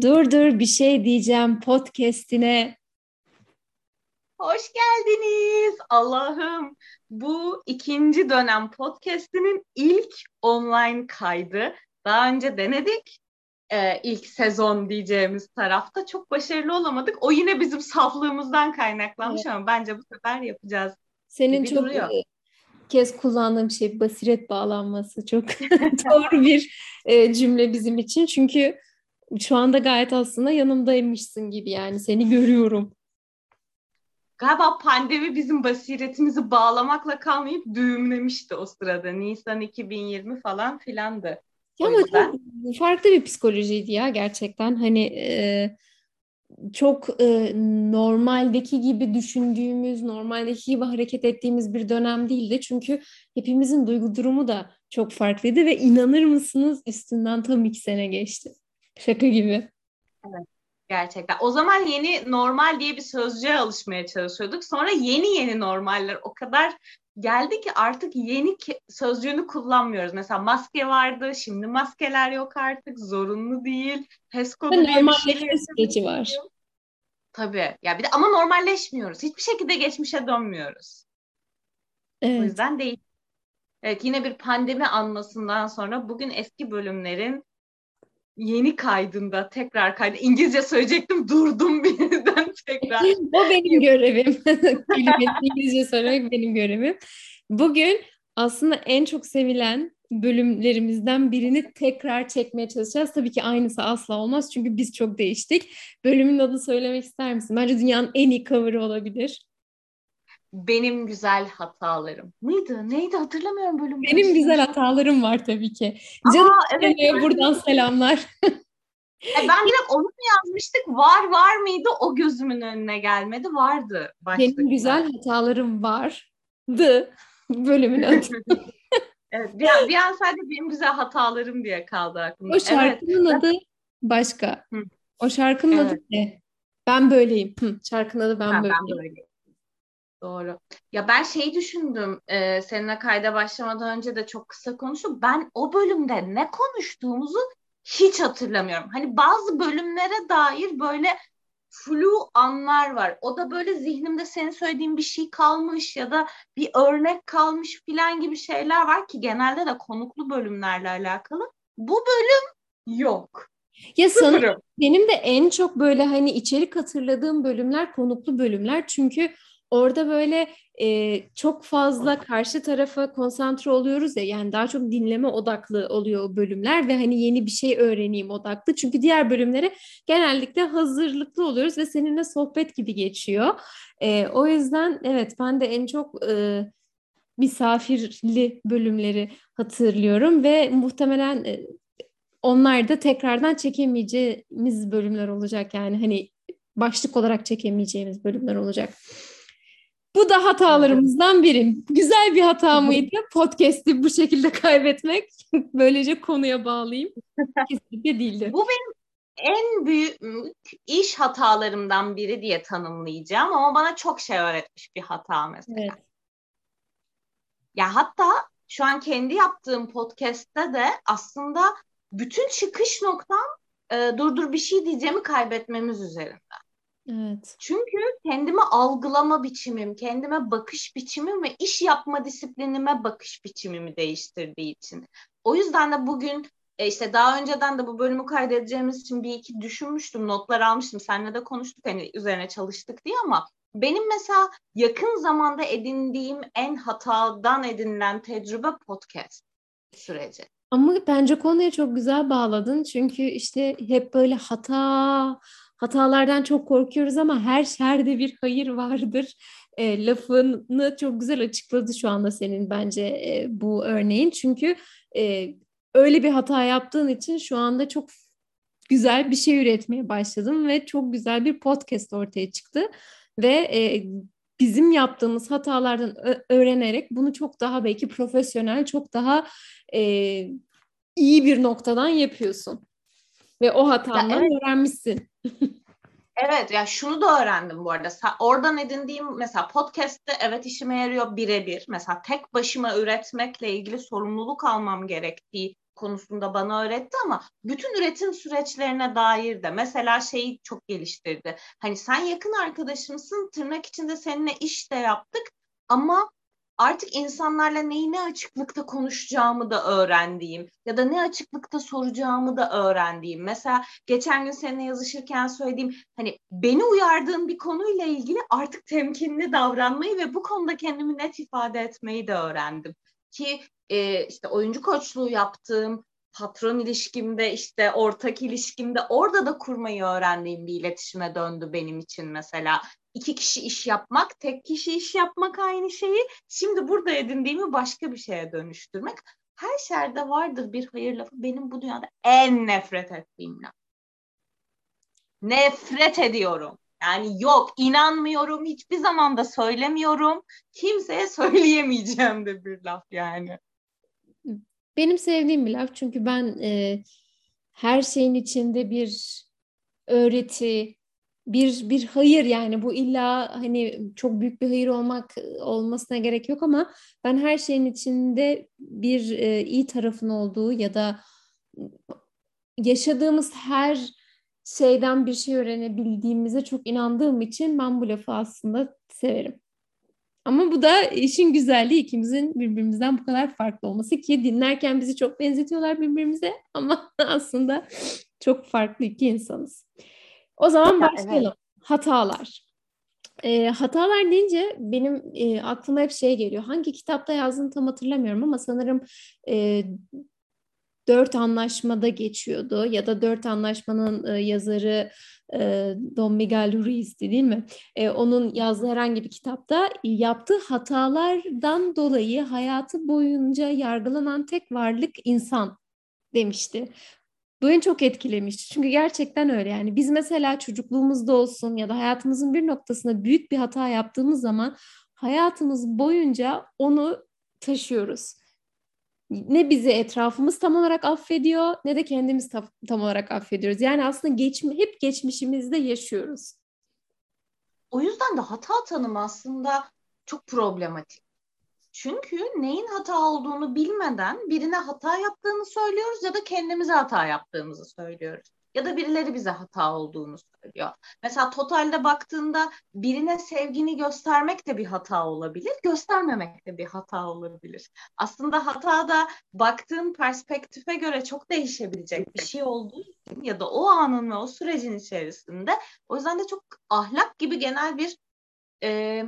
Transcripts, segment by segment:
Dur dur bir şey diyeceğim podcast'ine. Hoş geldiniz. Allah'ım bu ikinci dönem podcast'inin ilk online kaydı. Daha önce denedik. Ee, ilk sezon diyeceğimiz tarafta çok başarılı olamadık. O yine bizim saflığımızdan kaynaklanmış evet. ama bence bu sefer yapacağız. Senin çok duruyor. Kez kullandığım şey basiret bağlanması çok doğru bir e, cümle bizim için. Çünkü şu anda gayet aslında yanımdaymışsın gibi yani seni görüyorum. Galiba pandemi bizim basiretimizi bağlamakla kalmayıp düğümlemişti o sırada. Nisan 2020 falan filandı. Ya ama farklı bir psikolojiydi ya gerçekten. Hani e, çok e, normaldeki gibi düşündüğümüz, normaldeki gibi hareket ettiğimiz bir dönem değildi. Çünkü hepimizin duygu durumu da çok farklıydı ve inanır mısınız üstünden tam iki sene geçti. Şaka gibi. Evet. Gerçekten. O zaman yeni normal diye bir sözcüğe alışmaya çalışıyorduk. Sonra yeni yeni normaller o kadar geldi ki artık yeni sözcüğünü kullanmıyoruz. Mesela maske vardı, şimdi maskeler yok artık, zorunlu değil. HES kodu bir şey süreci var. Tabii. Ya bir de ama normalleşmiyoruz. Hiçbir şekilde geçmişe dönmüyoruz. Evet. O yüzden değil. Evet yine bir pandemi anmasından sonra bugün eski bölümlerin yeni kaydında tekrar kaydı. İngilizce söyleyecektim durdum birden tekrar. o benim görevim. İngilizce söylemek benim görevim. Bugün aslında en çok sevilen bölümlerimizden birini tekrar çekmeye çalışacağız. Tabii ki aynısı asla olmaz çünkü biz çok değiştik. Bölümün adını söylemek ister misin? Bence dünyanın en iyi cover'ı olabilir. Benim güzel hatalarım. Mıydı? Neydi? Hatırlamıyorum bölümü. Benim güzel hatalarım var tabii ki. Aa, Canım evet, evet. buradan selamlar. e ben direkt onu mu yazmıştık? Var var mıydı? O gözümün önüne gelmedi. Vardı. Başlıkta. Benim güzel hatalarım vardı. Bölümün adı. evet, bir an, bir an sadece benim güzel hatalarım diye kaldı aklımda. O şarkının evet. adı başka. Hı. O şarkının evet. adı ne? Ben böyleyim. Hı, şarkının adı ben, ha, böyleyim. Ben böyleyim. Doğru. Ya ben şey düşündüm e, seninle kayda başlamadan önce de çok kısa konuştum. Ben o bölümde ne konuştuğumuzu hiç hatırlamıyorum. Hani bazı bölümlere dair böyle flu anlar var. O da böyle zihnimde senin söylediğin bir şey kalmış ya da bir örnek kalmış filan gibi şeyler var ki genelde de konuklu bölümlerle alakalı. Bu bölüm yok. Ya sanırım benim de en çok böyle hani içerik hatırladığım bölümler konuklu bölümler. Çünkü orada böyle e, çok fazla karşı tarafa konsantre oluyoruz ya yani daha çok dinleme odaklı oluyor bölümler ve hani yeni bir şey öğreneyim odaklı. Çünkü diğer bölümlere genellikle hazırlıklı oluyoruz ve seninle sohbet gibi geçiyor. E, o yüzden evet ben de en çok e, misafirli bölümleri hatırlıyorum ve muhtemelen e, onlar da tekrardan çekemeyeceğimiz bölümler olacak yani hani başlık olarak çekemeyeceğimiz bölümler olacak. Bu da hatalarımızdan biri. Güzel bir hata mıydı? Podcast'i bu şekilde kaybetmek. Böylece konuya bağlayayım. Kesinlikle değildi. Bu benim en büyük iş hatalarımdan biri diye tanımlayacağım ama bana çok şey öğretmiş bir hata mesela. Evet. Ya hatta şu an kendi yaptığım podcast'te de aslında bütün çıkış noktam e, dur dur bir şey diyeceğimi kaybetmemiz üzerinde. Evet. Çünkü kendimi algılama biçimim, kendime bakış biçimim ve iş yapma disiplinime bakış biçimimi değiştirdiği için. O yüzden de bugün e işte daha önceden de bu bölümü kaydedeceğimiz için bir iki düşünmüştüm, notlar almıştım. Seninle de konuştuk hani üzerine çalıştık diye ama benim mesela yakın zamanda edindiğim en hatadan edinilen tecrübe podcast süreci. Ama bence konuya çok güzel bağladın. Çünkü işte hep böyle hata, hatalardan çok korkuyoruz ama her şerde bir hayır vardır. E, lafını çok güzel açıkladı şu anda senin bence e, bu örneğin. Çünkü e, öyle bir hata yaptığın için şu anda çok güzel bir şey üretmeye başladım ve çok güzel bir podcast ortaya çıktı. Ve e, bizim yaptığımız hatalardan öğrenerek bunu çok daha belki profesyonel, çok daha e, iyi bir noktadan yapıyorsun. Ve o hatandan evet. öğrenmişsin. Evet ya şunu da öğrendim bu arada. Oradan edindiğim mesela podcast'te evet işime yarıyor birebir. Mesela tek başıma üretmekle ilgili sorumluluk almam gerektiği konusunda bana öğretti ama bütün üretim süreçlerine dair de mesela şeyi çok geliştirdi. Hani sen yakın arkadaşımsın tırnak içinde seninle iş de yaptık ama artık insanlarla neyi ne açıklıkta konuşacağımı da öğrendiğim ya da ne açıklıkta soracağımı da öğrendiğim. Mesela geçen gün seninle yazışırken söylediğim hani beni uyardığın bir konuyla ilgili artık temkinli davranmayı ve bu konuda kendimi net ifade etmeyi de öğrendim. Ki e, işte oyuncu koçluğu yaptığım patron ilişkimde işte ortak ilişkimde orada da kurmayı öğrendiğim bir iletişime döndü benim için mesela. İki kişi iş yapmak, tek kişi iş yapmak aynı şeyi. Şimdi burada edindiğimi başka bir şeye dönüştürmek. Her şerde vardır bir hayır lafı. Benim bu dünyada en nefret ettiğim laf. Nefret ediyorum. Yani yok inanmıyorum hiçbir zaman da söylemiyorum. Kimseye söyleyemeyeceğim de bir laf yani. Benim sevdiğim bir laf çünkü ben e, her şeyin içinde bir öğreti, bir bir hayır yani bu illa hani çok büyük bir hayır olmak olmasına gerek yok ama ben her şeyin içinde bir e, iyi tarafın olduğu ya da yaşadığımız her şeyden bir şey öğrenebildiğimize çok inandığım için ben bu lafı aslında severim. Ama bu da işin güzelliği ikimizin birbirimizden bu kadar farklı olması ki dinlerken bizi çok benzetiyorlar birbirimize ama aslında çok farklı iki insanız. O zaman başlayalım. Evet. Hatalar. E, hatalar deyince benim e, aklıma hep şey geliyor. Hangi kitapta yazdığını tam hatırlamıyorum ama sanırım e, dört anlaşmada geçiyordu ya da dört anlaşmanın e, yazarı e, Don Miguel Ruiz'di değil mi? E, onun yazdığı herhangi bir kitapta yaptığı hatalardan dolayı hayatı boyunca yargılanan tek varlık insan demişti. Beni çok etkilemişti. Çünkü gerçekten öyle yani. Biz mesela çocukluğumuzda olsun ya da hayatımızın bir noktasında büyük bir hata yaptığımız zaman hayatımız boyunca onu taşıyoruz ne bizi etrafımız tam olarak affediyor ne de kendimiz tam, tam olarak affediyoruz. Yani aslında geçmi, hep geçmişimizde yaşıyoruz. O yüzden de hata tanımı aslında çok problematik. Çünkü neyin hata olduğunu bilmeden birine hata yaptığını söylüyoruz ya da kendimize hata yaptığımızı söylüyoruz ya da birileri bize hata olduğunu söylüyor. Mesela totalde baktığında birine sevgini göstermek de bir hata olabilir, göstermemek de bir hata olabilir. Aslında hata da baktığın perspektife göre çok değişebilecek bir şey olduğu için ya da o anın ve o sürecin içerisinde o yüzden de çok ahlak gibi genel bir e,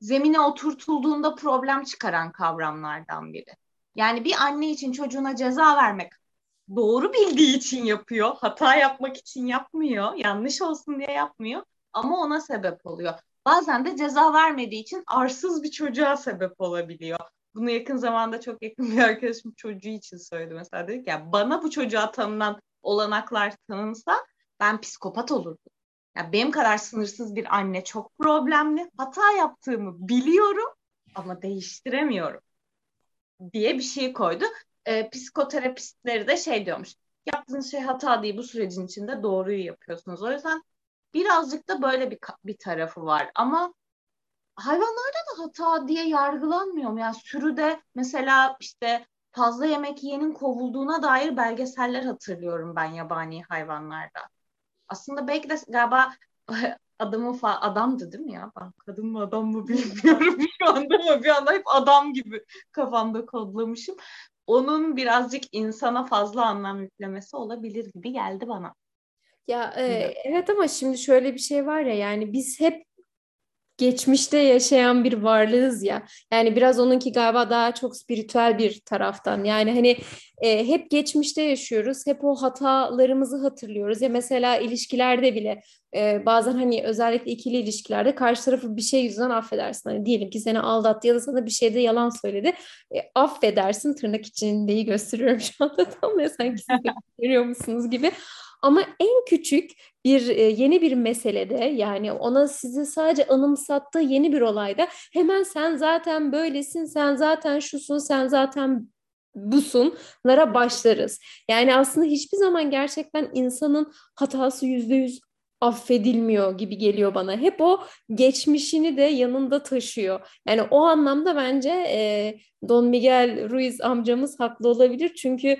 zemine oturtulduğunda problem çıkaran kavramlardan biri. Yani bir anne için çocuğuna ceza vermek doğru bildiği için yapıyor. Hata yapmak için yapmıyor. Yanlış olsun diye yapmıyor. Ama ona sebep oluyor. Bazen de ceza vermediği için arsız bir çocuğa sebep olabiliyor. Bunu yakın zamanda çok yakın bir arkadaşım çocuğu için söyledi. Mesela dedi ki ya bana bu çocuğa tanınan olanaklar tanınsa ben psikopat olurdum. Ya benim kadar sınırsız bir anne çok problemli. Hata yaptığımı biliyorum ama değiştiremiyorum diye bir şey koydu e, psikoterapistleri de şey diyormuş. Yaptığınız şey hata değil bu sürecin içinde doğruyu yapıyorsunuz. O yüzden birazcık da böyle bir bir tarafı var ama hayvanlarda da hata diye yargılanmıyor? Yani sürüde mesela işte fazla yemek yiyenin kovulduğuna dair belgeseller hatırlıyorum ben yabani hayvanlarda. Aslında belki de galiba adamın fa adamdı değil mi ya? Ben kadın mı adam mı bilmiyorum şu anda ama bir anda hep adam gibi kafamda kodlamışım onun birazcık insana fazla anlam yüklemesi olabilir gibi geldi bana. Ya e, evet ama şimdi şöyle bir şey var ya yani biz hep geçmişte yaşayan bir varlığız ya. Yani biraz onunki galiba daha çok spiritüel bir taraftan. Yani hani e, hep geçmişte yaşıyoruz. Hep o hatalarımızı hatırlıyoruz. Ya mesela ilişkilerde bile e, bazen hani özellikle ikili ilişkilerde karşı tarafı bir şey yüzünden affedersin. Hani diyelim ki seni aldattı ya da sana bir şeyde yalan söyledi. E, affedersin tırnak içindeyi gösteriyorum şu anda tam ya sanki görüyor musunuz gibi. Ama en küçük bir e, yeni bir meselede yani ona sizi sadece anımsattığı yeni bir olayda hemen sen zaten böylesin, sen zaten şusun, sen zaten busunlara başlarız. Yani aslında hiçbir zaman gerçekten insanın hatası yüzde yüz affedilmiyor gibi geliyor bana. Hep o geçmişini de yanında taşıyor. Yani o anlamda bence e, Don Miguel Ruiz amcamız haklı olabilir. Çünkü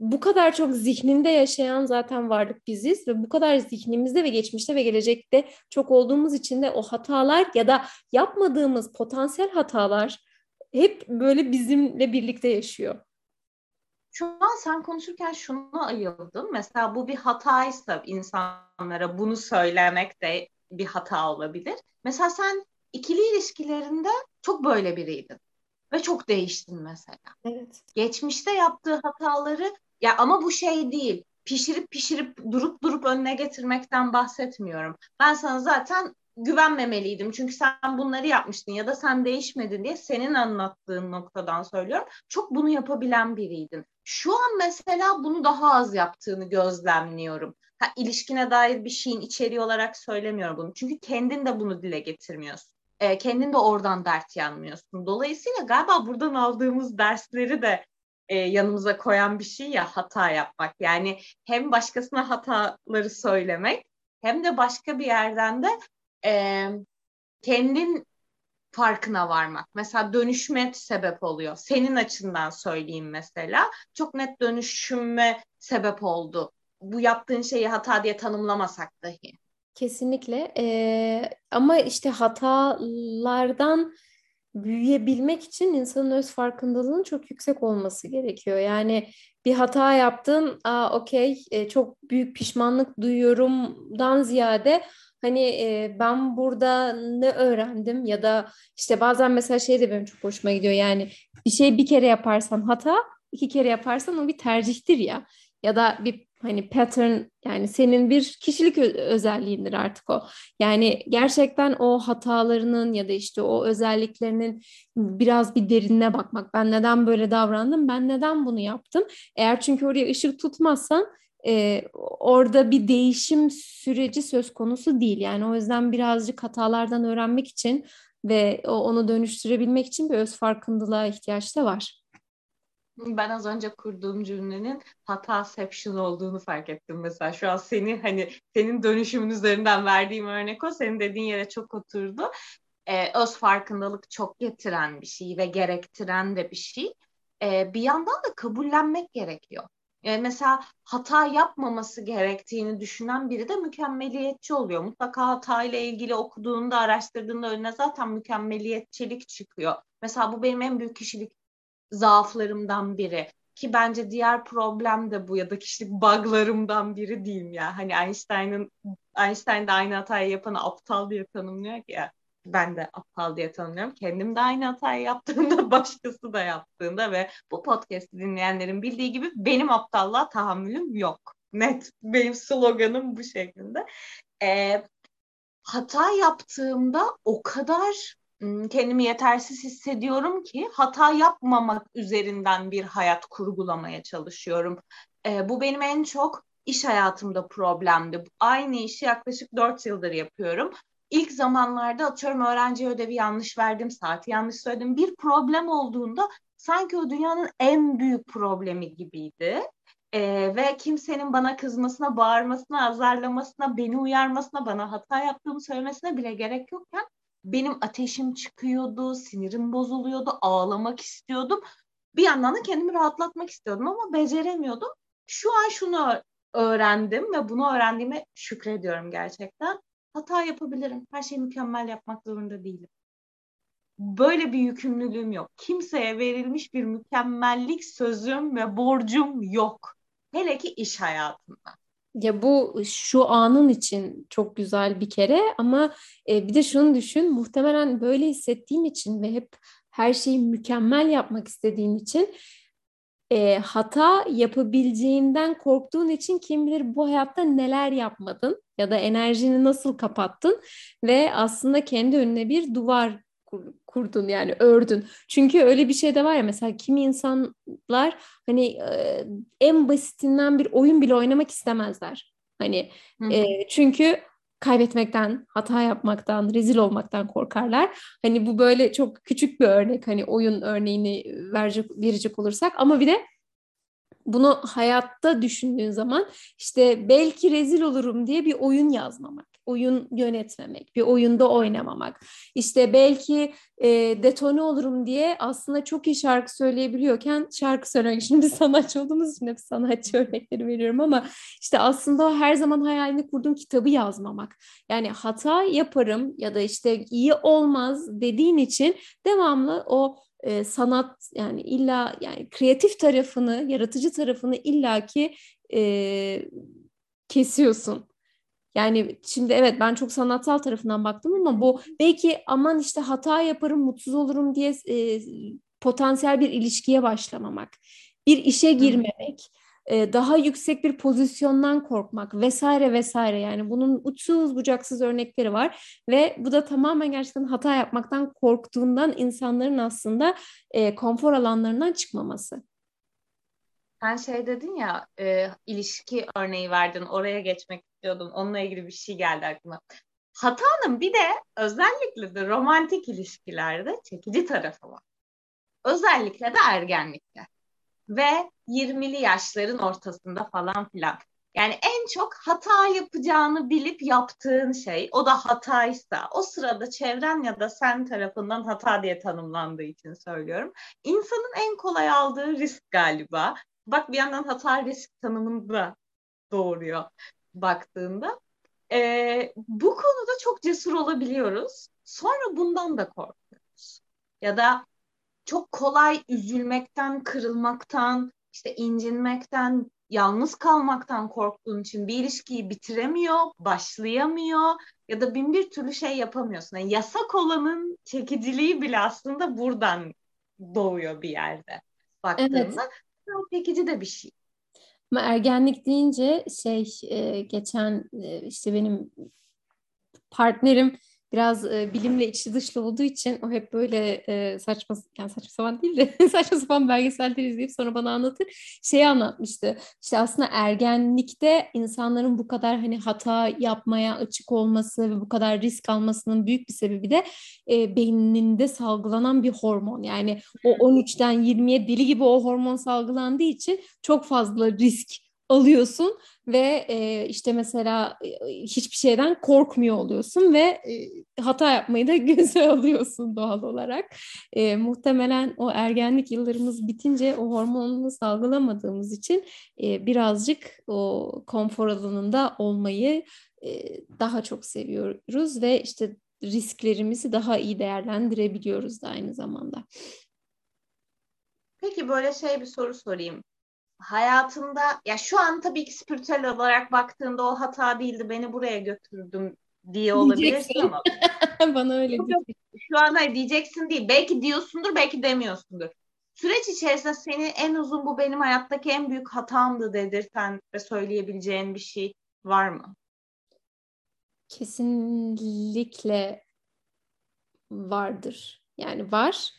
bu kadar çok zihninde yaşayan zaten varlık biziz ve bu kadar zihnimizde ve geçmişte ve gelecekte çok olduğumuz için de o hatalar ya da yapmadığımız potansiyel hatalar hep böyle bizimle birlikte yaşıyor. Şu an sen konuşurken şunu ayıldım. Mesela bu bir hataysa insanlara bunu söylemek de bir hata olabilir. Mesela sen ikili ilişkilerinde çok böyle biriydin ve çok değiştin mesela. Evet. Geçmişte yaptığı hataları ya ama bu şey değil. Pişirip pişirip durup durup önüne getirmekten bahsetmiyorum. Ben sana zaten güvenmemeliydim. Çünkü sen bunları yapmıştın ya da sen değişmedin diye senin anlattığın noktadan söylüyorum. Çok bunu yapabilen biriydin. Şu an mesela bunu daha az yaptığını gözlemliyorum. Ha, ilişkine dair bir şeyin içeriği olarak söylemiyorum bunu. Çünkü kendin de bunu dile getirmiyorsun. E, kendin de oradan dert yanmıyorsun. Dolayısıyla galiba buradan aldığımız dersleri de e, yanımıza koyan bir şey ya hata yapmak. Yani hem başkasına hataları söylemek hem de başka bir yerden de e, kendin farkına varmak. Mesela dönüşme sebep oluyor. Senin açından söyleyeyim mesela. Çok net dönüşüme sebep oldu. Bu yaptığın şeyi hata diye tanımlamasak dahi. Kesinlikle. Ee, ama işte hatalardan büyüyebilmek için insanın öz farkındalığının çok yüksek olması gerekiyor. Yani bir hata yaptın, aa okey, e, çok büyük pişmanlık duyuyorumdan ziyade hani e, ben burada ne öğrendim ya da işte bazen mesela şey de benim çok hoşuma gidiyor yani bir şey bir kere yaparsan hata iki kere yaparsan o bir tercihtir ya ya da bir hani pattern yani senin bir kişilik özelliğindir artık o. Yani gerçekten o hatalarının ya da işte o özelliklerinin biraz bir derinine bakmak. Ben neden böyle davrandım? Ben neden bunu yaptım? Eğer çünkü oraya ışık tutmazsan e, orada bir değişim süreci söz konusu değil. Yani o yüzden birazcık hatalardan öğrenmek için ve onu dönüştürebilmek için bir öz farkındalığa ihtiyaç da var. Ben az önce kurduğum cümlenin hataception olduğunu fark ettim mesela. Şu an seni hani senin dönüşümün üzerinden verdiğim örnek o. Senin dediğin yere çok oturdu. Ee, öz farkındalık çok getiren bir şey ve gerektiren de bir şey. Ee, bir yandan da kabullenmek gerekiyor. E, mesela hata yapmaması gerektiğini düşünen biri de mükemmeliyetçi oluyor. Mutlaka hata ile ilgili okuduğunda, araştırdığında önüne zaten mükemmeliyetçilik çıkıyor. Mesela bu benim en büyük kişilik zaaflarımdan biri. Ki bence diğer problem de bu ya da kişilik buglarımdan biri diyeyim ya. Hani Einstein'ın Einstein de aynı hatayı yapanı aptal diye tanımlıyor ya ben de aptal diye tanımlıyorum. Kendim de aynı hatayı yaptığımda başkası da yaptığında ve bu podcast'i dinleyenlerin bildiği gibi benim aptallığa tahammülüm yok. Net. Benim sloganım bu şekilde. Ee, hata yaptığımda o kadar kendimi yetersiz hissediyorum ki hata yapmamak üzerinden bir hayat kurgulamaya çalışıyorum. Ee, bu benim en çok iş hayatımda problemdi. Aynı işi yaklaşık 4 yıldır yapıyorum ilk zamanlarda atıyorum öğrenci ödevi yanlış verdim, saati yanlış söyledim. Bir problem olduğunda sanki o dünyanın en büyük problemi gibiydi. Ee, ve kimsenin bana kızmasına, bağırmasına, azarlamasına, beni uyarmasına, bana hata yaptığımı söylemesine bile gerek yokken benim ateşim çıkıyordu, sinirim bozuluyordu, ağlamak istiyordum. Bir yandan da kendimi rahatlatmak istiyordum ama beceremiyordum. Şu an şunu öğrendim ve bunu öğrendiğime şükrediyorum gerçekten hata yapabilirim. Her şeyi mükemmel yapmak zorunda değilim. Böyle bir yükümlülüğüm yok. Kimseye verilmiş bir mükemmellik sözüm ve borcum yok. Hele ki iş hayatında. Ya bu şu anın için çok güzel bir kere ama e, bir de şunu düşün muhtemelen böyle hissettiğin için ve hep her şeyi mükemmel yapmak istediğin için e, hata yapabileceğinden korktuğun için kim bilir bu hayatta neler yapmadın ya da enerjini nasıl kapattın ve aslında kendi önüne bir duvar kurdun yani ördün. Çünkü öyle bir şey de var ya mesela kimi insanlar hani e, en basitinden bir oyun bile oynamak istemezler. Hani e, çünkü kaybetmekten, hata yapmaktan, rezil olmaktan korkarlar. Hani bu böyle çok küçük bir örnek hani oyun örneğini verecek, verecek olursak ama bir de bunu hayatta düşündüğün zaman işte belki rezil olurum diye bir oyun yazmamak, oyun yönetmemek, bir oyunda oynamamak. İşte belki e, detone olurum diye aslında çok iyi şarkı söyleyebiliyorken şarkı söylemek. Şimdi sanatçı olduğumuz için hep sanatçı örnekleri veriyorum ama işte aslında her zaman hayalini kurduğum kitabı yazmamak. Yani hata yaparım ya da işte iyi olmaz dediğin için devamlı o e, sanat yani illa yani kreatif tarafını, yaratıcı tarafını illaki e, kesiyorsun. Yani şimdi evet ben çok sanatsal tarafından baktım ama bu belki aman işte hata yaparım, mutsuz olurum diye e, potansiyel bir ilişkiye başlamamak, bir işe girmemek, e, daha yüksek bir pozisyondan korkmak vesaire vesaire. Yani bunun uçsuz bucaksız örnekleri var ve bu da tamamen gerçekten hata yapmaktan korktuğundan insanların aslında e, konfor alanlarından çıkmaması. Sen şey dedin ya e, ilişki örneği verdin oraya geçmek istiyordum onunla ilgili bir şey geldi aklıma. Hatanın bir de özellikle de romantik ilişkilerde çekici tarafı var. Özellikle de ergenlikte ve 20'li yaşların ortasında falan filan. Yani en çok hata yapacağını bilip yaptığın şey, o da hataysa, o sırada çevren ya da sen tarafından hata diye tanımlandığı için söylüyorum. İnsanın en kolay aldığı risk galiba. Bak bir yandan hata risk tanımını da doğuruyor baktığında. Ee, bu konuda çok cesur olabiliyoruz. Sonra bundan da korkuyoruz. Ya da çok kolay üzülmekten, kırılmaktan, işte incinmekten, yalnız kalmaktan korktuğun için bir ilişkiyi bitiremiyor, başlayamıyor ya da bin bir türlü şey yapamıyorsun. Yani yasak olanın çekiciliği bile aslında buradan doğuyor bir yerde baktığında. Evet. Çekici de bir şey. Ama ergenlik deyince şey e, geçen e, işte benim partnerim biraz e, bilimle içli dışlı olduğu için o hep böyle e, saçma yani saçma sapan değil de saçma sapan belgeseller izleyip sonra bana anlatır. Şeyi anlatmıştı. İşte aslında ergenlikte insanların bu kadar hani hata yapmaya açık olması ve bu kadar risk almasının büyük bir sebebi de e, beyninde salgılanan bir hormon. Yani o 13'ten 20'ye deli gibi o hormon salgılandığı için çok fazla risk alıyorsun ve e, işte mesela e, hiçbir şeyden korkmuyor oluyorsun ve e, hata yapmayı da göze alıyorsun doğal olarak. E, muhtemelen o ergenlik yıllarımız bitince o hormonunu salgılamadığımız için e, birazcık o konfor alanında olmayı e, daha çok seviyoruz ve işte risklerimizi daha iyi değerlendirebiliyoruz da aynı zamanda. Peki böyle şey bir soru sorayım hayatında ya şu an tabii ki spiritüel olarak baktığında o hata değildi beni buraya götürdüm diye olabilirsin ama bana öyle diyeceksin. Şu an hayır diyeceksin değil. Belki diyorsundur, belki demiyorsundur. Süreç içerisinde seni en uzun bu benim hayattaki en büyük hatamdı dedirten ve söyleyebileceğin bir şey var mı? Kesinlikle vardır. Yani var.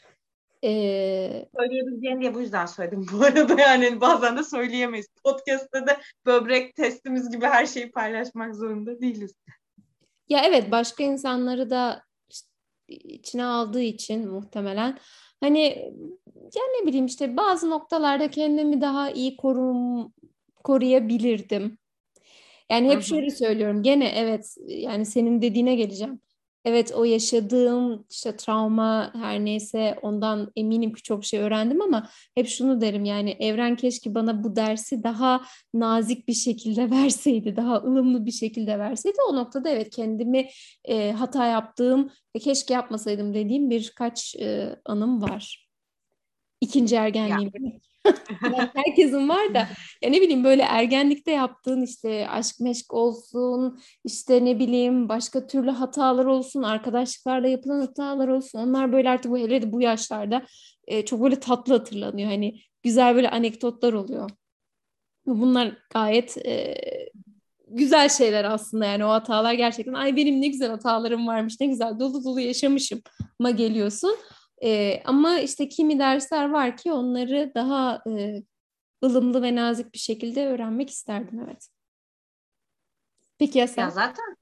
Ee, Söyleyebileceğin diye bu yüzden söyledim bu arada yani bazen de söyleyemeyiz. Podcast'ta da böbrek testimiz gibi her şeyi paylaşmak zorunda değiliz. Ya evet başka insanları da içine aldığı için muhtemelen hani ya ne bileyim işte bazı noktalarda kendimi daha iyi korum koruyabilirdim. Yani hep Hı-hı. şöyle söylüyorum gene evet yani senin dediğine geleceğim evet o yaşadığım işte travma her neyse ondan eminim ki çok şey öğrendim ama hep şunu derim yani evren keşke bana bu dersi daha nazik bir şekilde verseydi, daha ılımlı bir şekilde verseydi. O noktada evet kendimi e, hata yaptığım ve keşke yapmasaydım dediğim birkaç e, anım var. İkinci ergenliğim. herkesin var da ya ne bileyim böyle ergenlikte yaptığın işte aşk meşk olsun işte ne bileyim başka türlü hatalar olsun arkadaşlıklarda yapılan hatalar olsun onlar böyle artık bu hele de bu yaşlarda e, çok böyle tatlı hatırlanıyor hani güzel böyle anekdotlar oluyor. Bunlar gayet e, güzel şeyler aslında yani o hatalar gerçekten ay benim ne güzel hatalarım varmış ne güzel dolu dolu yaşamışım ma geliyorsun. E, ama işte kimi dersler var ki onları daha e, ılımlı ve nazik bir şekilde öğrenmek isterdim evet. Peki ya sen? Ya zaten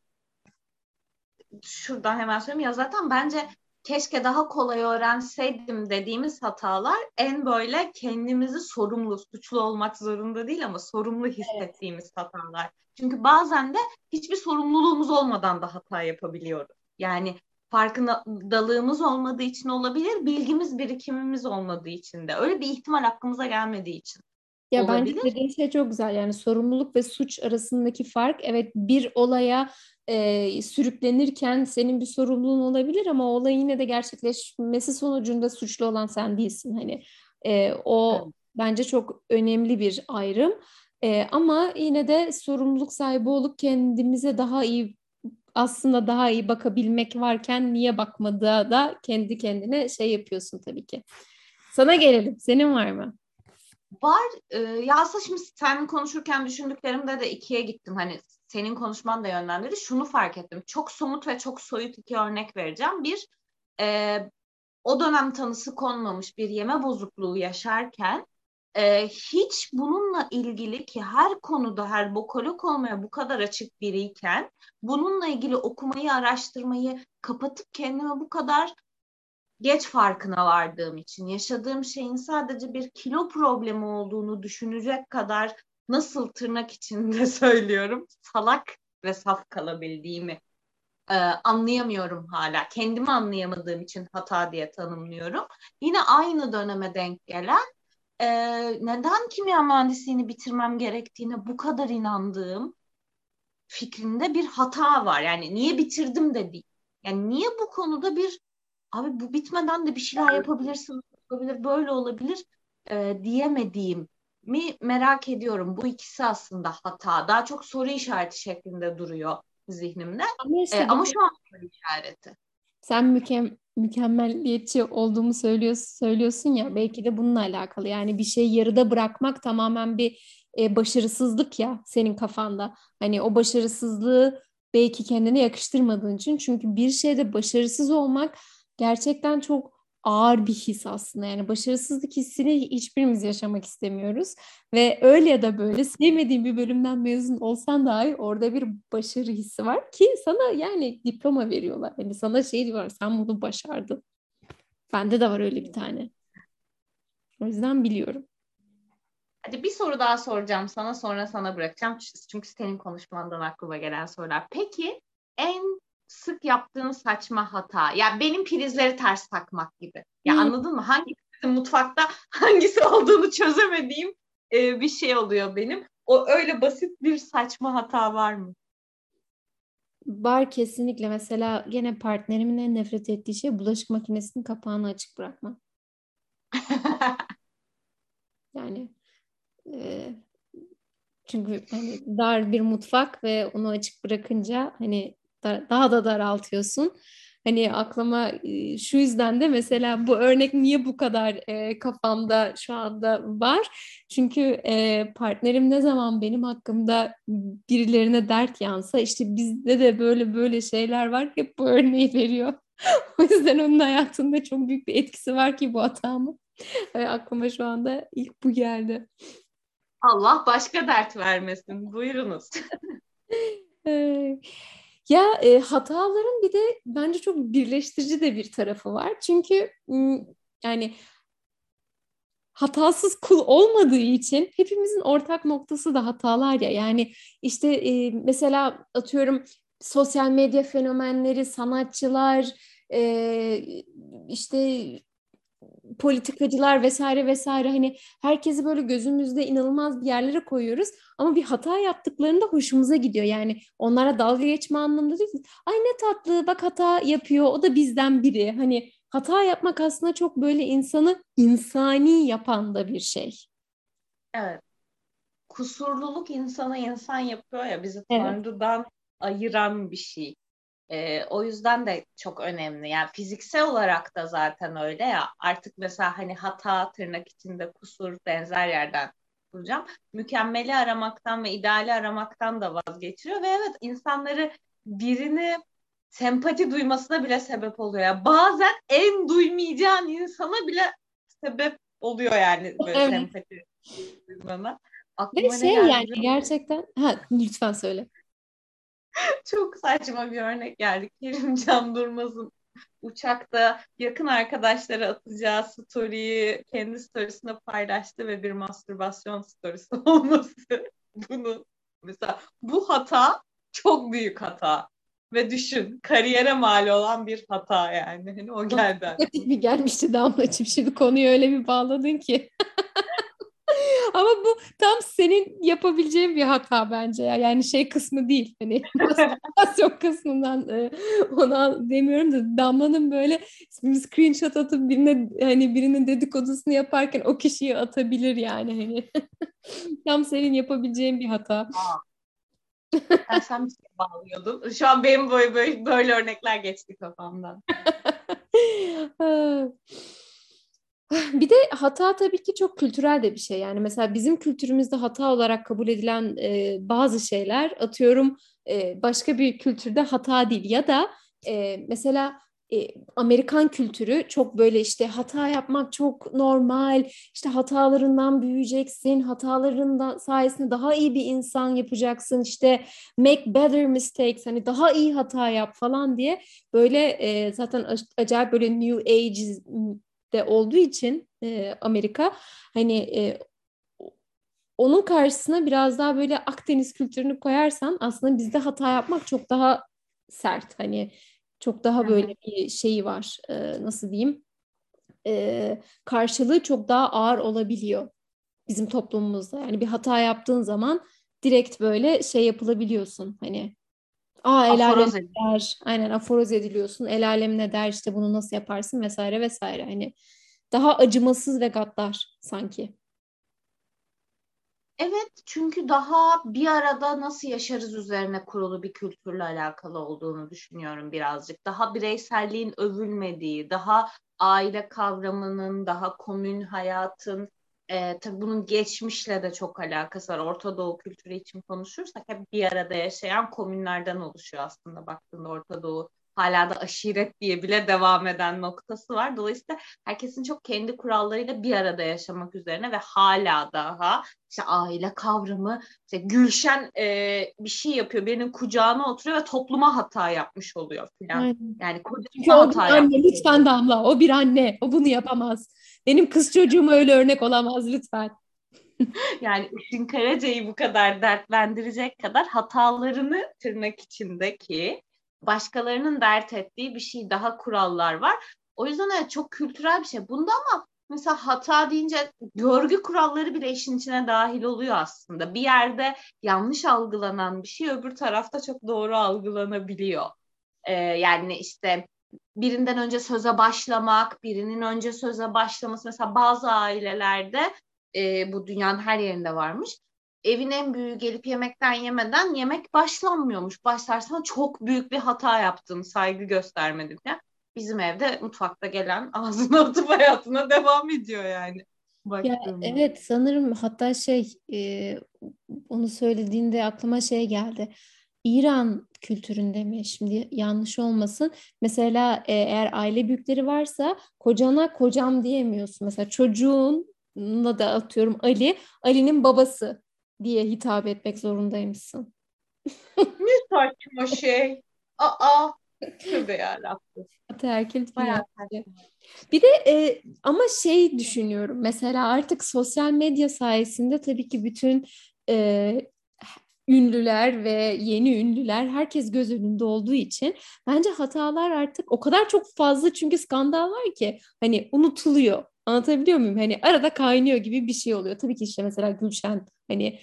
şuradan hemen söyleyeyim ya zaten bence keşke daha kolay öğrenseydim dediğimiz hatalar en böyle kendimizi sorumlu, suçlu olmak zorunda değil ama sorumlu hissettiğimiz evet. hatalar. Çünkü bazen de hiçbir sorumluluğumuz olmadan da hata yapabiliyoruz. Yani farkındalığımız olmadığı için olabilir, bilgimiz, birikimimiz olmadığı için de. Öyle bir ihtimal aklımıza gelmediği için. Ya olabilir. bence dediğin şey çok güzel. Yani sorumluluk ve suç arasındaki fark evet bir olaya e, sürüklenirken senin bir sorumluluğun olabilir ama olay yine de gerçekleşmesi sonucunda suçlu olan sen değilsin. Hani e, o evet. bence çok önemli bir ayrım. E, ama yine de sorumluluk sahibi olup kendimize daha iyi aslında daha iyi bakabilmek varken niye bakmadığı da kendi kendine şey yapıyorsun tabii ki. Sana gelelim. Senin var mı? Var. E, ya aslında şimdi sen konuşurken düşündüklerimde de ikiye gittim. Hani senin konuşman da yönlendirdi. Şunu fark ettim. Çok somut ve çok soyut iki örnek vereceğim. Bir, e, o dönem tanısı konmamış bir yeme bozukluğu yaşarken e, hiç bununla ilgili ki her konuda her bokolog olmaya bu kadar açık biriyken bununla ilgili okumayı, araştırmayı kapatıp kendime bu kadar geç farkına vardığım için yaşadığım şeyin sadece bir kilo problemi olduğunu düşünecek kadar nasıl tırnak içinde söylüyorum salak ve saf kalabildiğimi e, anlayamıyorum hala. Kendimi anlayamadığım için hata diye tanımlıyorum. Yine aynı döneme denk gelen e, neden kimya mühendisliğini bitirmem gerektiğine bu kadar inandığım fikrinde bir hata var. Yani niye bitirdim de değil. Yani niye bu konuda bir abi bu bitmeden de bir şeyler yapabilirsin, olabilir, böyle olabilir e, diyemediğim mi merak ediyorum. Bu ikisi aslında hata. Daha çok soru işareti şeklinde duruyor zihnimde. Ama, ee, ama şu an soru işareti. Sen mükem mükemmelliyetçi olduğumu söylüyorsun, söylüyorsun ya belki de bununla alakalı. Yani bir şey yarıda bırakmak tamamen bir e, başarısızlık ya senin kafanda. Hani o başarısızlığı belki kendine yakıştırmadığın için. Çünkü bir şeyde başarısız olmak gerçekten çok ağır bir his aslında. Yani başarısızlık hissini hiçbirimiz yaşamak istemiyoruz. Ve öyle ya da böyle sevmediğin bir bölümden mezun olsan dahi orada bir başarı hissi var ki sana yani diploma veriyorlar. Yani sana şey diyorlar sen bunu başardın. Bende de var öyle bir tane. O yüzden biliyorum. Hadi bir soru daha soracağım sana sonra sana bırakacağım. Çünkü senin konuşmandan aklıma gelen sorular. Peki en sık yaptığın saçma hata. Ya benim prizleri ters takmak gibi. Ya hmm. anladın mı? Hangi mutfakta hangisi olduğunu çözemediğim e, bir şey oluyor benim. O öyle basit bir saçma hata var mı? Var kesinlikle. Mesela gene partnerimin en nefret ettiği şey bulaşık makinesinin kapağını açık bırakma. yani e, çünkü hani dar bir mutfak ve onu açık bırakınca hani daha da daraltıyorsun. Hani aklıma şu yüzden de mesela bu örnek niye bu kadar e, kafamda şu anda var? Çünkü e, partnerim ne zaman benim hakkımda birilerine dert yansa işte bizde de böyle böyle şeyler var hep bu örneği veriyor. o yüzden onun hayatında çok büyük bir etkisi var ki bu hatamın. E, aklıma şu anda ilk bu geldi. Allah başka dert vermesin. Buyurunuz. Ya e, hataların bir de bence çok birleştirici de bir tarafı var. Çünkü yani hatasız kul olmadığı için hepimizin ortak noktası da hatalar ya. Yani işte e, mesela atıyorum sosyal medya fenomenleri, sanatçılar, e, işte politikacılar vesaire vesaire hani herkesi böyle gözümüzde inanılmaz bir yerlere koyuyoruz ama bir hata yaptıklarında hoşumuza gidiyor. Yani onlara dalga geçme anlamında değil. Ay ne tatlı bak hata yapıyor o da bizden biri. Hani hata yapmak aslında çok böyle insanı insani yapan da bir şey. Evet. Kusurluluk insanı insan yapıyor ya bizi evet. Tanrı'dan ayıran bir şey. E, o yüzden de çok önemli. Yani fiziksel olarak da zaten öyle ya. Artık mesela hani hata, tırnak içinde kusur benzer yerden bulacağım. Mükemmeli aramaktan ve ideali aramaktan da vazgeçiriyor. Ve evet insanları birini sempati duymasına bile sebep oluyor. Yani bazen en duymayacağın insana bile sebep oluyor yani böyle evet. sempati duymana. Aklıma Ve şey yani gerçekten ha lütfen söyle. Çok saçma bir örnek geldi. Kerimcan Durmaz'ın uçakta yakın arkadaşlara atacağı story'yi kendi storiesinde paylaştı ve bir mastürbasyon storiesi olması bunu mesela bu hata çok büyük hata ve düşün kariyere mal olan bir hata yani. Hani o geldi. bir gelmişti Damlacığım. Şimdi konuyu öyle bir bağladın ki. Ama bu tam senin yapabileceğin bir hata bence ya. Yani şey kısmı değil. Hani masturasyon kısmından e, ona demiyorum da Damla'nın böyle screenshot atıp birine hani birinin dedikodusunu yaparken o kişiyi atabilir yani hani. tam senin yapabileceğin bir hata. Ben sen bir şey bağlıyordun. Şu an benim böyle, böyle, böyle örnekler geçti kafamdan. Bir de hata tabii ki çok kültürel de bir şey. Yani mesela bizim kültürümüzde hata olarak kabul edilen e, bazı şeyler atıyorum e, başka bir kültürde hata değil. Ya da e, mesela e, Amerikan kültürü çok böyle işte hata yapmak çok normal. İşte hatalarından büyüyeceksin. Hatalarından sayesinde daha iyi bir insan yapacaksın. İşte make better mistakes hani daha iyi hata yap falan diye böyle e, zaten acayip böyle new age de olduğu için e, Amerika hani e, onun karşısına biraz daha böyle Akdeniz kültürünü koyarsan aslında bizde hata yapmak çok daha sert. Hani çok daha böyle bir şeyi var e, nasıl diyeyim? E, karşılığı çok daha ağır olabiliyor bizim toplumumuzda. Yani bir hata yaptığın zaman direkt böyle şey yapılabiliyorsun hani Aa el alem der. Aynen aforoz ediliyorsun. El alem ne der işte bunu nasıl yaparsın vesaire vesaire. Hani daha acımasız ve gaddar sanki. Evet çünkü daha bir arada nasıl yaşarız üzerine kurulu bir kültürle alakalı olduğunu düşünüyorum birazcık. Daha bireyselliğin övülmediği, daha aile kavramının, daha komün hayatın e, tabii bunun geçmişle de çok alakası var. Orta Doğu kültürü için konuşursak hep bir arada yaşayan komünlerden oluşuyor aslında baktığında Orta Doğu hala da aşiret diye bile devam eden noktası var. Dolayısıyla herkesin çok kendi kurallarıyla bir arada yaşamak üzerine ve hala daha işte aile kavramı işte Gülşen e, bir şey yapıyor birinin kucağına oturuyor ve topluma hata yapmış oluyor falan. Yani kocasına hata anne, yapmış. Lütfen Damla o bir anne o bunu yapamaz. Benim kız çocuğum öyle örnek olamaz lütfen. yani Işın Karaca'yı bu kadar dertlendirecek kadar hatalarını tırnak içindeki başkalarının dert ettiği bir şey daha kurallar var. O yüzden evet çok kültürel bir şey. Bunda ama mesela hata deyince görgü kuralları bile işin içine dahil oluyor aslında. Bir yerde yanlış algılanan bir şey öbür tarafta çok doğru algılanabiliyor. Ee, yani işte birinden önce söze başlamak, birinin önce söze başlaması. Mesela bazı ailelerde e, bu dünyanın her yerinde varmış. Evin en büyüğü gelip yemekten yemeden yemek başlanmıyormuş. Başlarsan çok büyük bir hata yaptın, saygı göstermedin. Ya. Bizim evde mutfakta gelen ağzına atıp hayatına devam ediyor yani. Ya, evet sanırım hatta şey e, onu söylediğinde aklıma şey geldi. İran kültüründe mi şimdi yanlış olmasın. Mesela e, eğer aile büyükleri varsa kocana kocam diyemiyorsun. Mesela çocuğunla da atıyorum Ali, Ali'nin babası diye hitap etmek zorundaymışsın. ne saçma şey. Aa, tövbe yarabbim. Ataerkil Bir de e, ama şey düşünüyorum mesela artık sosyal medya sayesinde tabii ki bütün e, ünlüler ve yeni ünlüler herkes göz önünde olduğu için bence hatalar artık o kadar çok fazla çünkü skandal var ki hani unutuluyor. Anlatabiliyor muyum? Hani arada kaynıyor gibi bir şey oluyor. Tabii ki işte mesela Gülşen hani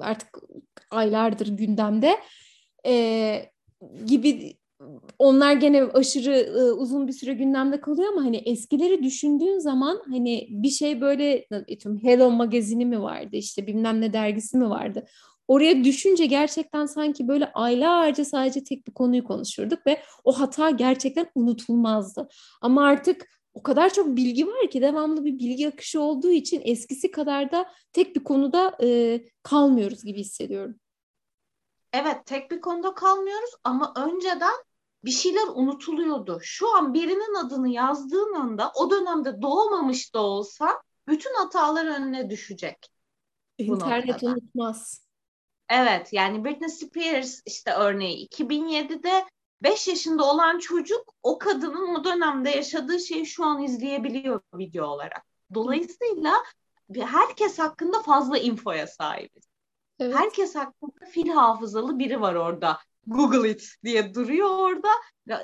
artık aylardır gündemde e, gibi onlar gene aşırı e, uzun bir süre gündemde kalıyor ama hani eskileri düşündüğün zaman hani bir şey böyle Hello magazini mi vardı işte bilmem ne dergisi mi vardı. Oraya düşünce gerçekten sanki böyle aylarca sadece tek bir konuyu konuşurduk ve o hata gerçekten unutulmazdı. Ama artık o kadar çok bilgi var ki devamlı bir bilgi akışı olduğu için eskisi kadar da tek bir konuda e, kalmıyoruz gibi hissediyorum. Evet tek bir konuda kalmıyoruz ama önceden bir şeyler unutuluyordu. Şu an birinin adını yazdığın anda o dönemde doğmamış da olsa bütün hatalar önüne düşecek. İnternet unutmaz. Evet yani Britney Spears işte örneği 2007'de 5 yaşında olan çocuk o kadının o dönemde yaşadığı şeyi şu an izleyebiliyor video olarak. Dolayısıyla herkes hakkında fazla infoya sahibiz. Evet. Herkes hakkında fil hafızalı biri var orada. Google it diye duruyor orada.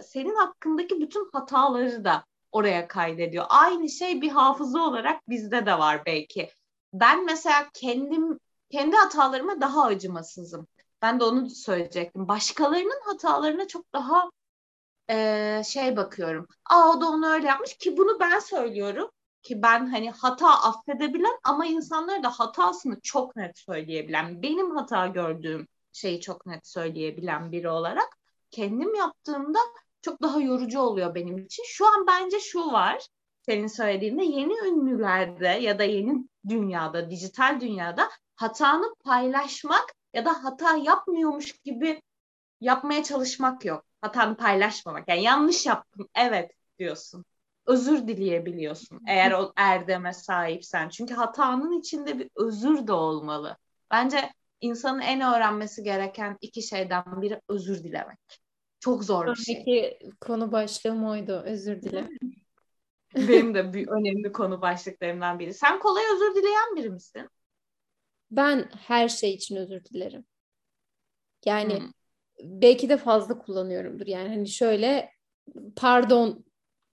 Senin hakkındaki bütün hataları da oraya kaydediyor. Aynı şey bir hafıza olarak bizde de var belki. Ben mesela kendim kendi hatalarıma daha acımasızım. Ben de onu söyleyecektim. Başkalarının hatalarına çok daha e, şey bakıyorum. Aa o da onu öyle yapmış ki bunu ben söylüyorum ki ben hani hata affedebilen ama insanlara da hatasını çok net söyleyebilen, benim hata gördüğüm şeyi çok net söyleyebilen biri olarak kendim yaptığımda çok daha yorucu oluyor benim için. Şu an bence şu var senin söylediğinde yeni ünlülerde ya da yeni dünyada, dijital dünyada hatanı paylaşmak ya da hata yapmıyormuş gibi yapmaya çalışmak yok. Hatanı paylaşmamak. Yani yanlış yaptım evet diyorsun. Özür dileyebiliyorsun eğer o erdeme sahipsen. Çünkü hatanın içinde bir özür de olmalı. Bence insanın en öğrenmesi gereken iki şeyden biri özür dilemek. Çok zor bir şey. Peki konu başlığım oydu. Özür dile. Benim de bir önemli konu başlıklarımdan biri. Sen kolay özür dileyen biri misin? Ben her şey için özür dilerim. Yani hmm. belki de fazla kullanıyorumdur. Yani hani şöyle pardon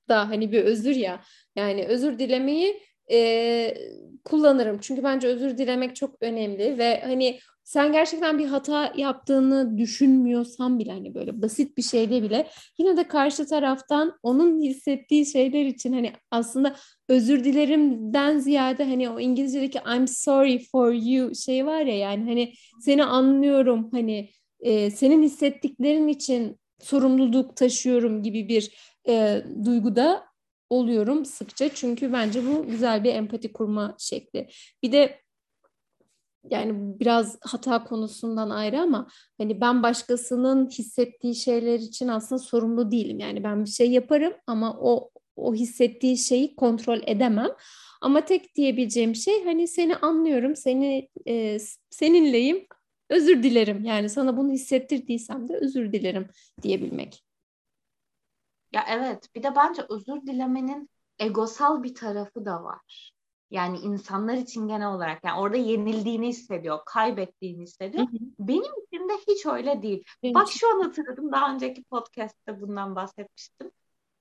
da hani bir özür ya. Yani özür dilemeyi e, kullanırım. Çünkü bence özür dilemek çok önemli ve hani sen gerçekten bir hata yaptığını düşünmüyorsan bile hani böyle basit bir şeyde bile yine de karşı taraftan onun hissettiği şeyler için hani aslında özür dilerimden ziyade hani o İngilizce'deki I'm sorry for you şey var ya yani hani seni anlıyorum hani e, senin hissettiklerin için sorumluluk taşıyorum gibi bir e, duyguda oluyorum sıkça çünkü bence bu güzel bir empati kurma şekli. Bir de yani biraz hata konusundan ayrı ama hani ben başkasının hissettiği şeyler için aslında sorumlu değilim. Yani ben bir şey yaparım ama o o hissettiği şeyi kontrol edemem. Ama tek diyebileceğim şey hani seni anlıyorum, seni e, seninleyim, özür dilerim. Yani sana bunu hissettirdiysem de özür dilerim diyebilmek. Ya evet, bir de bence özür dilemenin egosal bir tarafı da var. Yani insanlar için genel olarak yani orada yenildiğini hissediyor, kaybettiğini hissediyor. Hı hı. Benim için de hiç öyle değil. Benim Bak şu an hatırladım daha önceki podcast'te bundan bahsetmiştim.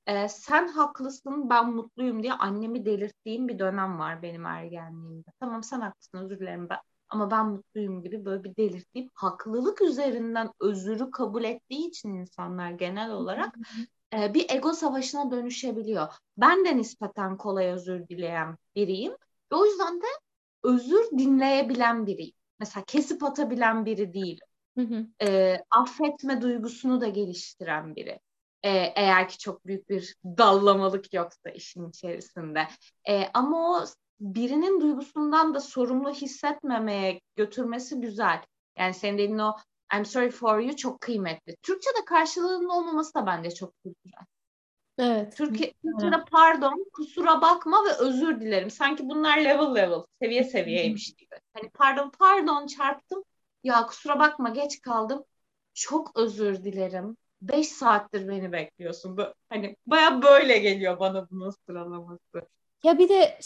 Ee, sen haklısın ben mutluyum diye annemi delirttiğim bir dönem var benim ergenliğimde. Tamam sen haklısın özür dilerim ben ama ben mutluyum gibi böyle bir delirttiğim haklılık üzerinden özürü kabul ettiği için insanlar genel olarak e, bir ego savaşına dönüşebiliyor. Ben de nispeten kolay özür dileyen biriyim. Ve o yüzden de özür dinleyebilen biriyim. Mesela kesip atabilen biri değil. Hı hı. E, affetme duygusunu da geliştiren biri. E, eğer ki çok büyük bir dallamalık yoksa işin içerisinde. E, ama o birinin duygusundan da sorumlu hissetmemeye götürmesi güzel. Yani senin dediğin o I'm sorry for you çok kıymetli. Türkçe'de karşılığının olmaması da bence çok güzel. Evet. Türkiye, Türkçe'de pardon, kusura bakma ve özür dilerim. Sanki bunlar level level, seviye seviyeymiş gibi. Hani pardon, pardon çarptım. Ya kusura bakma geç kaldım. Çok özür dilerim. Beş saattir beni bekliyorsun. Hani baya böyle geliyor bana bunun sıralaması. Ya bir de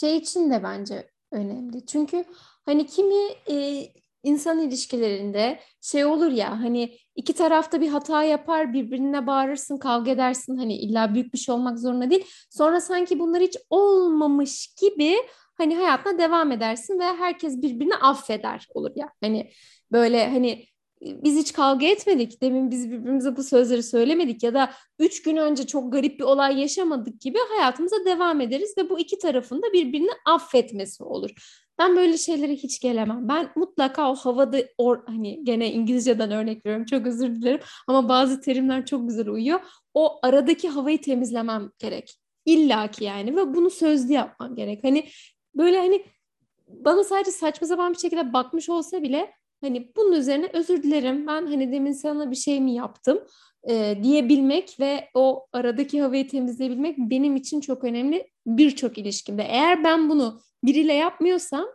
şey için de bence önemli. Çünkü hani kimi e, insan ilişkilerinde şey olur ya hani iki tarafta bir hata yapar birbirine bağırırsın kavga edersin hani illa büyük bir şey olmak zorunda değil. Sonra sanki bunlar hiç olmamış gibi hani hayatına devam edersin ve herkes birbirini affeder olur ya. Hani böyle hani biz hiç kavga etmedik. Demin biz birbirimize bu sözleri söylemedik ya da üç gün önce çok garip bir olay yaşamadık gibi hayatımıza devam ederiz ve bu iki tarafın da birbirini affetmesi olur. Ben böyle şeylere hiç gelemem. Ben mutlaka o havada or, hani gene İngilizceden örnek veriyorum. Çok özür dilerim ama bazı terimler çok güzel uyuyor. O aradaki havayı temizlemem gerek. İlla ki yani ve bunu sözlü yapmam gerek. Hani böyle hani bana sadece saçma sapan bir şekilde bakmış olsa bile hani bunun üzerine özür dilerim. Ben hani demin sana bir şey mi yaptım? e, diyebilmek ve o aradaki havayı temizleyebilmek benim için çok önemli birçok ilişkimde. Eğer ben bunu biriyle yapmıyorsam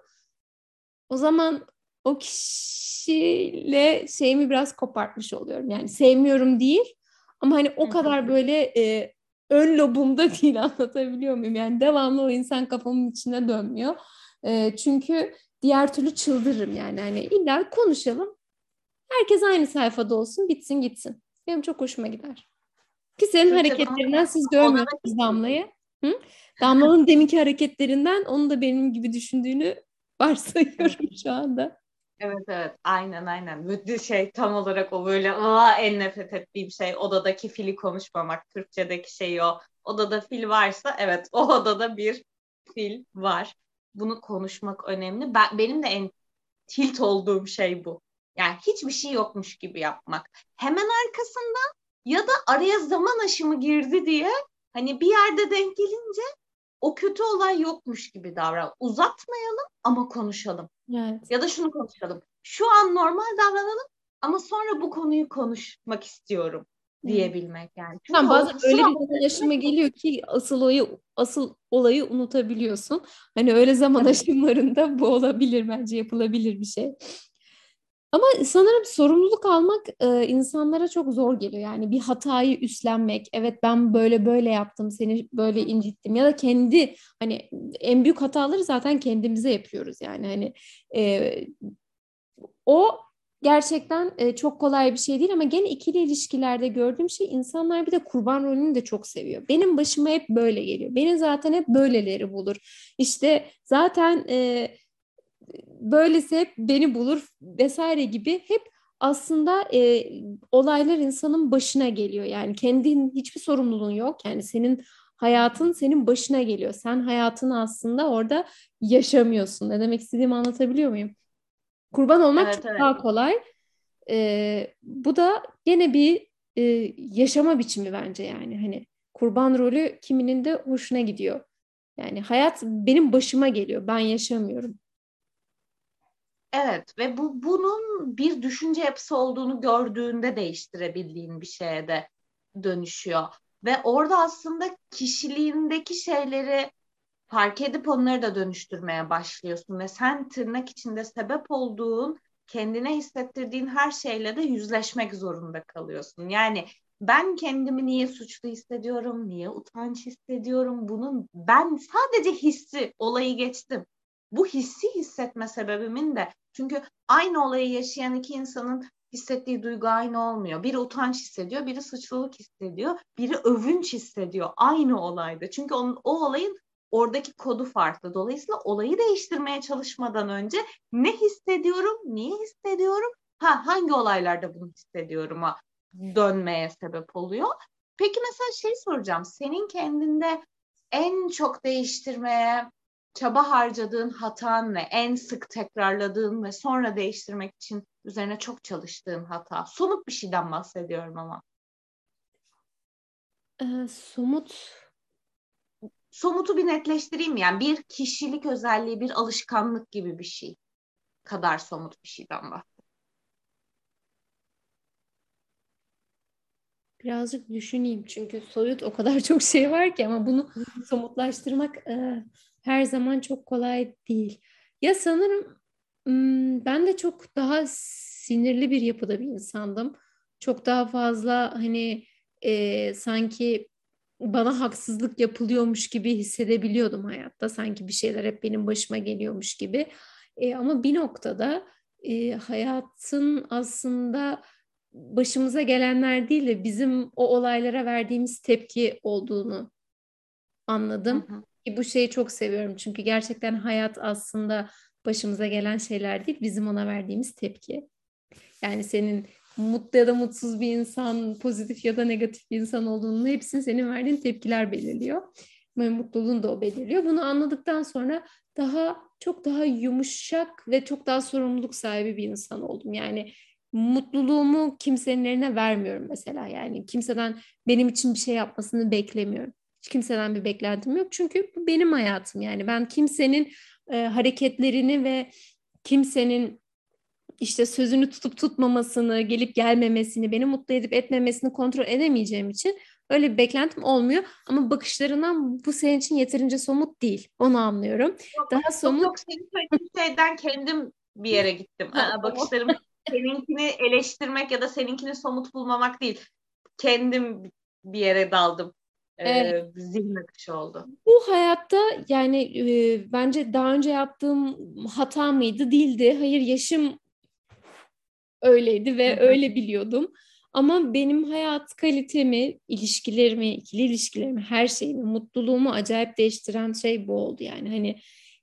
o zaman o kişiyle şeyimi biraz kopartmış oluyorum. Yani sevmiyorum değil Ama hani o kadar böyle e, ön lobumda değil anlatabiliyor muyum? Yani devamlı o insan kafamın içine dönmüyor. E, çünkü diğer türlü çıldırırım yani. Hani illa konuşalım. Herkes aynı sayfada olsun, bitsin gitsin. Benim çok hoşuma gider. Ki senin Türkçe hareketlerinden siz görmüyorsunuz Damla'yı. Hı? Damla'nın deminki hareketlerinden onu da benim gibi düşündüğünü varsayıyorum şu anda. Evet evet aynen aynen. Müthiş şey tam olarak o böyle aa en nefret ettiğim şey odadaki fili konuşmamak. Türkçedeki şey o. Odada fil varsa evet o odada bir fil var. Bunu konuşmak önemli. Ben, benim de en tilt olduğum şey bu. Yani hiçbir şey yokmuş gibi yapmak. Hemen arkasından ya da araya zaman aşımı girdi diye hani bir yerde denk gelince o kötü olay yokmuş gibi davran. Uzatmayalım ama konuşalım. Evet. Ya da şunu konuşalım. Şu an normal davranalım ama sonra bu konuyu konuşmak istiyorum diyebilmek yani. Çünkü tamam, bazen öyle bir aşımı geliyor ki asıl olayı asıl olayı unutabiliyorsun. Hani öyle zaman aşımlarında bu olabilir bence yapılabilir bir şey. Ama sanırım sorumluluk almak e, insanlara çok zor geliyor. Yani bir hatayı üstlenmek. Evet ben böyle böyle yaptım, seni böyle incittim. Ya da kendi hani en büyük hataları zaten kendimize yapıyoruz. Yani hani e, o gerçekten e, çok kolay bir şey değil ama gene ikili ilişkilerde gördüğüm şey insanlar bir de kurban rolünü de çok seviyor. Benim başıma hep böyle geliyor. Beni zaten hep böyleleri bulur. İşte zaten e, böylesi hep beni bulur vesaire gibi hep aslında e, olaylar insanın başına geliyor. Yani kendin hiçbir sorumluluğun yok. Yani senin hayatın senin başına geliyor. Sen hayatını aslında orada yaşamıyorsun. Ne demek istediğimi anlatabiliyor muyum? Kurban olmak evet, çok evet. daha kolay. E, bu da gene bir e, yaşama biçimi bence yani. Hani kurban rolü kiminin de hoşuna gidiyor. Yani hayat benim başıma geliyor. Ben yaşamıyorum. Evet ve bu bunun bir düşünce yapısı olduğunu gördüğünde değiştirebildiğin bir şeye de dönüşüyor. Ve orada aslında kişiliğindeki şeyleri fark edip onları da dönüştürmeye başlıyorsun ve sen tırnak içinde sebep olduğun kendine hissettirdiğin her şeyle de yüzleşmek zorunda kalıyorsun. Yani ben kendimi niye suçlu hissediyorum, niye utanç hissediyorum bunun ben sadece hissi olayı geçtim. Bu hissi hissetme sebebimin de çünkü aynı olayı yaşayan iki insanın hissettiği duygu aynı olmuyor. Biri utanç hissediyor, biri suçluluk hissediyor, biri övünç hissediyor aynı olayda. Çünkü onun, o olayın oradaki kodu farklı. Dolayısıyla olayı değiştirmeye çalışmadan önce ne hissediyorum, niye hissediyorum, ha hangi olaylarda bunu hissediyorum'a dönmeye sebep oluyor. Peki mesela şey soracağım. Senin kendinde en çok değiştirmeye çaba harcadığın hatan ne? En sık tekrarladığın ve sonra değiştirmek için üzerine çok çalıştığın hata. Somut bir şeyden bahsediyorum ama. Ee, somut somutu bir netleştireyim yani bir kişilik özelliği, bir alışkanlık gibi bir şey kadar somut bir şeyden bahsediyorum. Birazcık düşüneyim çünkü soyut o kadar çok şey var ki ama bunu somutlaştırmak e, her zaman çok kolay değil. Ya sanırım ben de çok daha sinirli bir yapıda bir insandım. Çok daha fazla hani e, sanki bana haksızlık yapılıyormuş gibi hissedebiliyordum hayatta. Sanki bir şeyler hep benim başıma geliyormuş gibi. E, ama bir noktada e, hayatın aslında başımıza gelenler değil de bizim o olaylara verdiğimiz tepki olduğunu anladım. Hı hı. Ki bu şeyi çok seviyorum çünkü gerçekten hayat aslında başımıza gelen şeyler değil, bizim ona verdiğimiz tepki. Yani senin mutlu ya da mutsuz bir insan, pozitif ya da negatif bir insan olduğunun hepsini senin verdiğin tepkiler belirliyor. Ve mutluluğun da o belirliyor. Bunu anladıktan sonra daha çok daha yumuşak ve çok daha sorumluluk sahibi bir insan oldum. Yani mutluluğumu kimsenin eline vermiyorum mesela. Yani kimseden benim için bir şey yapmasını beklemiyorum. Hiç kimseden bir beklentim yok. Çünkü bu benim hayatım yani. Ben kimsenin e, hareketlerini ve kimsenin işte sözünü tutup tutmamasını, gelip gelmemesini, beni mutlu edip etmemesini kontrol edemeyeceğim için öyle bir beklentim olmuyor. Ama bakışlarından bu senin için yeterince somut değil. Onu anlıyorum. Yok, Daha somut. Yok, senin söylediğin şeyden kendim bir yere gittim. Aa, bakışlarım seninkini eleştirmek ya da seninkini somut bulmamak değil kendim bir yere daldım. Evet. zihin akışı oldu. Bu hayatta yani e, bence daha önce yaptığım hata mıydı? Değildi. Hayır yaşım öyleydi ve öyle biliyordum. Ama benim hayat kalitemi, ilişkilerimi, ikili ilişkilerimi, her şeyimi, mutluluğumu acayip değiştiren şey bu oldu yani. Hani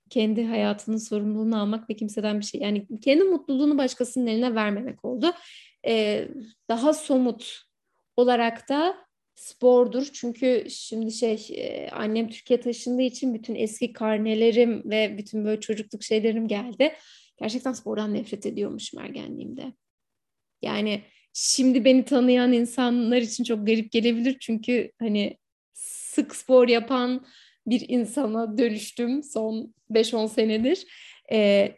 kendi hayatının sorumluluğunu almak ve kimseden bir şey yani kendi mutluluğunu başkasının eline vermemek oldu. Ee, daha somut olarak da spordur. Çünkü şimdi şey e, annem Türkiye taşındığı için bütün eski karnelerim ve bütün böyle çocukluk şeylerim geldi. Gerçekten spordan nefret ediyormuşum ergenliğimde. Yani şimdi beni tanıyan insanlar için çok garip gelebilir çünkü hani sık spor yapan bir insana dönüştüm son 5-10 senedir. Ee,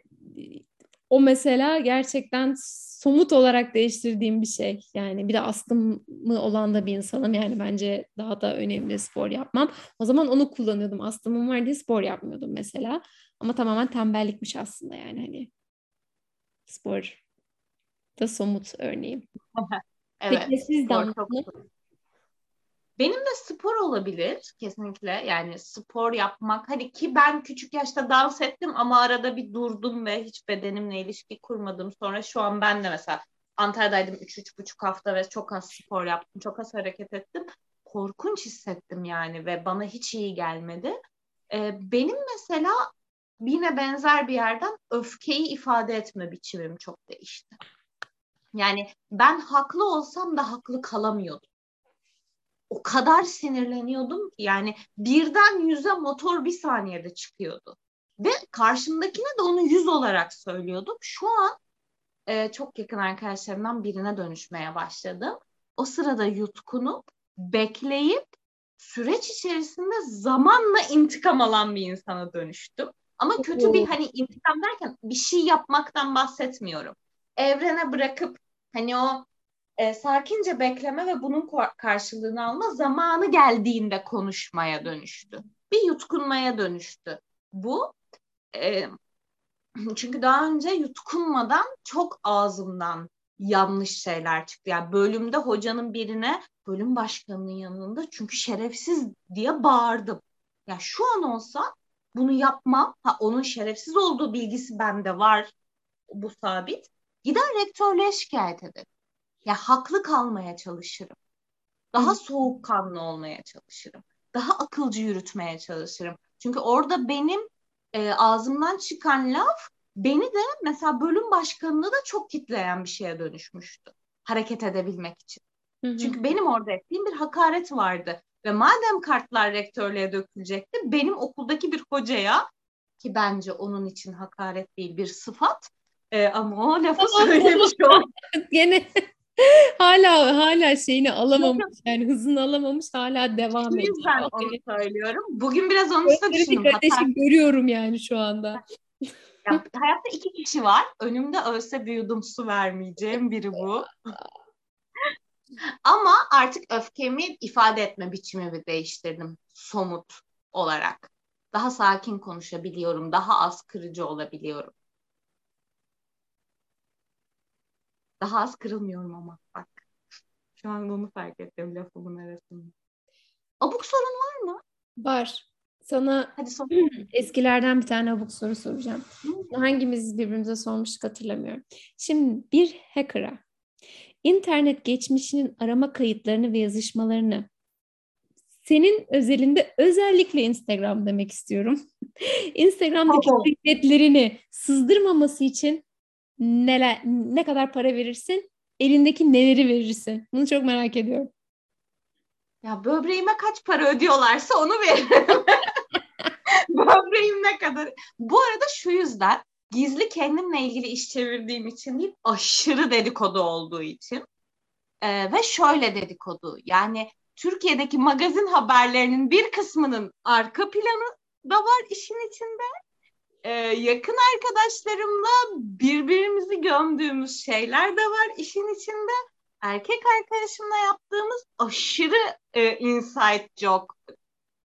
o mesela gerçekten somut olarak değiştirdiğim bir şey. Yani bir de astımı olan da bir insanım. Yani bence daha da önemli spor yapmam. O zaman onu kullanıyordum. Astımım var diye spor yapmıyordum mesela. Ama tamamen tembellikmiş aslında yani hani spor da somut örneğim. evet. Peki siz Damla? Benim de spor olabilir kesinlikle. Yani spor yapmak. Hadi ki ben küçük yaşta dans ettim ama arada bir durdum ve hiç bedenimle ilişki kurmadım. Sonra şu an ben de mesela Antalya'daydım 3-3,5 hafta ve çok az spor yaptım. Çok az hareket ettim. Korkunç hissettim yani ve bana hiç iyi gelmedi. Ee, benim mesela yine benzer bir yerden öfkeyi ifade etme biçimim çok değişti. Yani ben haklı olsam da haklı kalamıyordum o kadar sinirleniyordum ki yani birden yüze motor bir saniyede çıkıyordu. Ve karşımdakine de onu yüz olarak söylüyordum. Şu an e, çok yakın arkadaşlarımdan birine dönüşmeye başladım. O sırada yutkunup, bekleyip süreç içerisinde zamanla intikam alan bir insana dönüştüm. Ama kötü bir hani intikam derken bir şey yapmaktan bahsetmiyorum. Evrene bırakıp hani o e, sakince bekleme ve bunun karşılığını alma zamanı geldiğinde konuşmaya dönüştü. Bir yutkunmaya dönüştü. Bu e, çünkü daha önce yutkunmadan çok ağzımdan yanlış şeyler çıktı. Yani bölümde hocanın birine bölüm başkanının yanında çünkü şerefsiz diye bağırdım. Ya yani şu an olsa bunu yapmam. Ha onun şerefsiz olduğu bilgisi bende var. Bu sabit. Gider rektörlüğe şikayet ederim. Ya haklı kalmaya çalışırım. Daha soğukkanlı olmaya çalışırım. Daha akılcı yürütmeye çalışırım. Çünkü orada benim e, ağzımdan çıkan laf beni de mesela bölüm başkanını da çok kitleyen bir şeye dönüşmüştü. Hareket edebilmek için. Hı hı. Çünkü benim orada ettiğim bir hakaret vardı. Ve madem kartlar rektörlüğe dökülecekti, benim okuldaki bir hocaya ki bence onun için hakaret değil bir sıfat e, ama o lafı söylemiş oldu. Gene hala hala şeyini alamamış yani hızını alamamış hala devam ediyor. O yüzden onu söylüyorum. Bugün biraz onu da düşündüm. Kardeşim Hatta... görüyorum yani şu anda. ya, hayatta iki kişi var. Önümde ölse bir yudum su vermeyeceğim biri bu. Ama artık öfkemi ifade etme biçimimi değiştirdim somut olarak. Daha sakin konuşabiliyorum, daha az kırıcı olabiliyorum. Daha az kırılmıyorum ama bak. Şu an onu fark ettim lafımın arasında. Abuk sorun var mı? Var. Sana Hadi sor. eskilerden bir tane abuk soru soracağım. Hı. Hangimiz birbirimize sormuştuk hatırlamıyorum. Şimdi bir hacker'a internet geçmişinin arama kayıtlarını ve yazışmalarını senin özelinde özellikle Instagram demek istiyorum. Instagram'daki kayıtlarını sızdırmaması için neler ne kadar para verirsin? Elindeki neleri verirsin? Bunu çok merak ediyorum. Ya böbreğime kaç para ödüyorlarsa onu veririm. Böbreğim ne kadar. Bu arada şu yüzden gizli kendimle ilgili iş çevirdiğim için değil aşırı dedikodu olduğu için. Ee, ve şöyle dedikodu yani Türkiye'deki magazin haberlerinin bir kısmının arka planı da var işin içinde e, yakın arkadaşlarımla birbirimizi gömdüğümüz şeyler de var işin içinde. Erkek arkadaşımla yaptığımız aşırı e, inside joke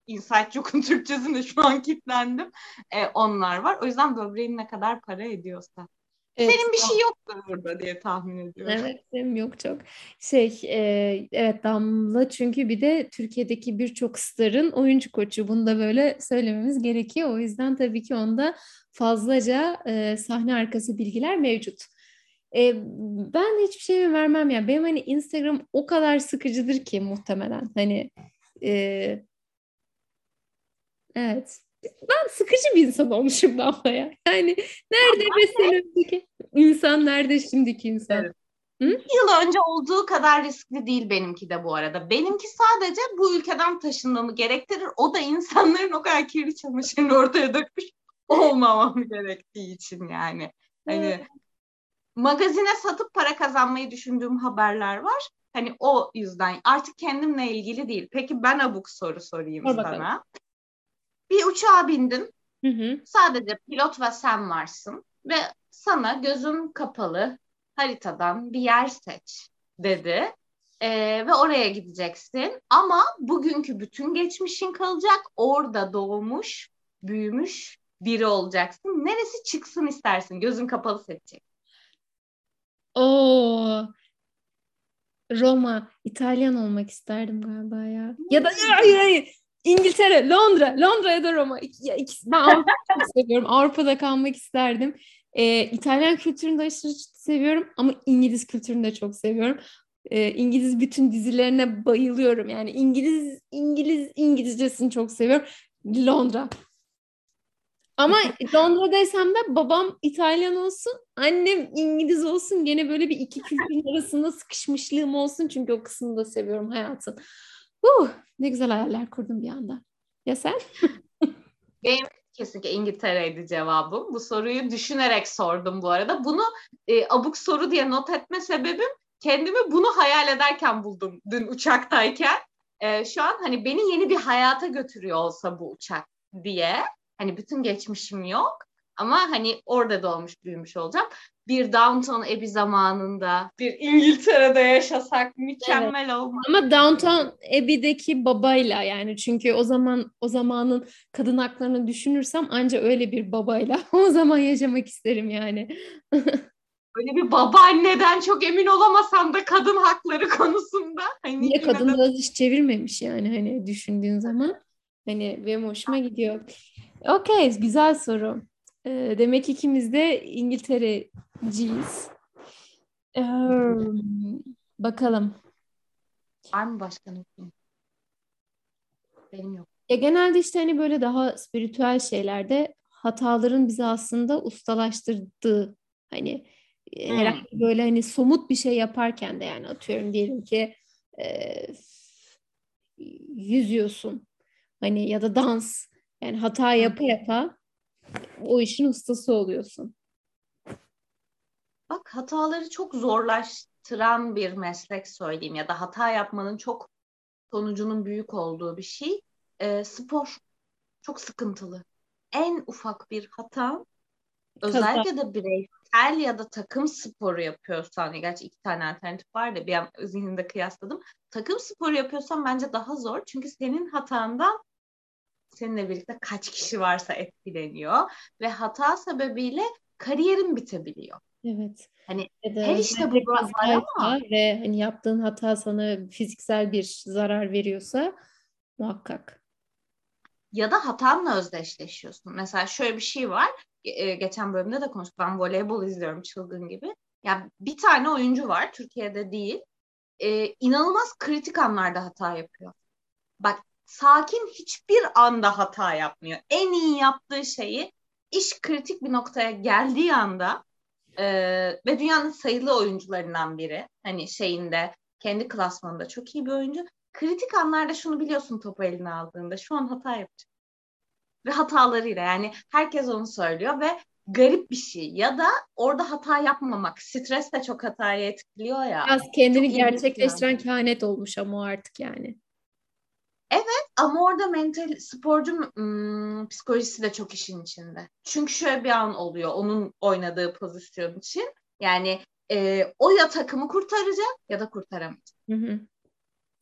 inside joke'un Türkçesinde şu an kilitlendim. E, onlar var. O yüzden böbreğim ne kadar para ediyorsa. Evet, Senin bir şey yoktur burada diye tahmin ediyorum. Evet, benim yok çok. Şey, e, evet Damla çünkü bir de Türkiye'deki birçok starın oyuncu koçu. Bunu da böyle söylememiz gerekiyor. O yüzden tabii ki onda fazlaca e, sahne arkası bilgiler mevcut. E, ben hiçbir şey vermem ya. Benim hani Instagram o kadar sıkıcıdır ki muhtemelen. Hani e, evet ben sıkıcı bir insan olmuşum Damla ya. Yani nerede mesela insan nerede şimdiki insan? Evet. Hı? Yıl önce olduğu kadar riskli değil benimki de bu arada. Benimki sadece bu ülkeden taşınmamı gerektirir. O da insanların o kadar kirli çamaşırını ortaya dökmüş olmamam gerektiği için yani. Hani magazine satıp para kazanmayı düşündüğüm haberler var. Hani o yüzden artık kendimle ilgili değil. Peki ben abuk soru sorayım Sor sana. Bakalım. Bir uçağa bindin. Hı hı. Sadece pilot ve sen varsın ve sana gözün kapalı haritadan bir yer seç dedi. Ee, ve oraya gideceksin. Ama bugünkü bütün geçmişin kalacak. Orada doğmuş, büyümüş biri olacaksın. Neresi çıksın istersin? Gözün kapalı seçecek. Oo. Roma, İtalyan olmak isterdim galiba ya. Ya da hayır hayır. İngiltere, Londra, Londra ya da Roma. Ya, ikisi, ben Avrupa'yı seviyorum. Avrupa'da kalmak isterdim. Ee, İtalyan kültürünü de aşırı seviyorum ama İngiliz kültürünü de çok seviyorum. Ee, İngiliz bütün dizilerine bayılıyorum. Yani İngiliz İngiliz İngilizcesini çok seviyorum. Londra. Ama Londra'daysam da babam İtalyan olsun, annem İngiliz olsun. Gene böyle bir iki kültürün arasında sıkışmışlığım olsun. Çünkü o kısmını da seviyorum hayatın. Uh, ne güzel hayaller kurdum bir anda. Ya sen? Benim kesinlikle İngiltere'ydi cevabım. Bu soruyu düşünerek sordum bu arada. Bunu e, abuk soru diye not etme sebebim kendimi bunu hayal ederken buldum dün uçaktayken. E, şu an hani beni yeni bir hayata götürüyor olsa bu uçak diye. Hani bütün geçmişim yok ama hani orada doğmuş büyümüş olacağım bir Downton Abbey zamanında bir İngiltere'de yaşasak mükemmel evet. olmaz. Ama Downton Abbey'deki babayla yani çünkü o zaman o zamanın kadın haklarını düşünürsem anca öyle bir babayla o zaman yaşamak isterim yani. Öyle bir babaanneden çok emin olamasam da kadın hakları konusunda. Hani Niye kadın da hiç çevirmemiş yani hani düşündüğün zaman. Hani benim hoşuma gidiyor. Okey güzel soru. Ee, demek ikimiz de İngiltere'ciyiz. Ee, bakalım. Var mı başka Benim yok. Ya genelde işte hani böyle daha spiritüel şeylerde hataların bizi aslında ustalaştırdığı hani e, hmm. herhangi böyle hani somut bir şey yaparken de yani atıyorum diyelim ki e, yüzüyorsun hani ya da dans yani hata yapa yapa o işin ustası oluyorsun. Bak hataları çok zorlaştıran bir meslek söyleyeyim ya da hata yapmanın çok sonucunun büyük olduğu bir şey. E, spor çok sıkıntılı. En ufak bir hata özellikle de bireysel ya da takım sporu yapıyorsan, gerçi iki tane alternatif var da bir an zihnimde kıyasladım. Takım sporu yapıyorsan bence daha zor. Çünkü senin hatandan seninle birlikte kaç kişi varsa etkileniyor ve hata sebebiyle kariyerin bitebiliyor. Evet. Hani ya her işte bu var ama ve hani yaptığın hata sana fiziksel bir zarar veriyorsa muhakkak. Ya da hatanla özdeşleşiyorsun. Mesela şöyle bir şey var. E, geçen bölümde de konuştuk. Ben voleybol izliyorum çılgın gibi. Yani bir tane oyuncu var Türkiye'de değil. E, inanılmaz kritik anlarda hata yapıyor. Bak sakin hiçbir anda hata yapmıyor. En iyi yaptığı şeyi iş kritik bir noktaya geldiği anda e, ve dünyanın sayılı oyuncularından biri. Hani şeyinde kendi klasmanında çok iyi bir oyuncu. Kritik anlarda şunu biliyorsun topu eline aldığında şu an hata yapacak. Ve hatalarıyla yani herkes onu söylüyor ve garip bir şey ya da orada hata yapmamak stres de çok hatayı etkiliyor ya. Biraz kendini gerçekleştiren kehanet olmuş ama artık yani. Evet ama orada mental sporcu ım, psikolojisi de çok işin içinde. Çünkü şöyle bir an oluyor onun oynadığı pozisyon için. Yani e, o ya takımı kurtaracak ya da kurtaramayacak. Hı hı.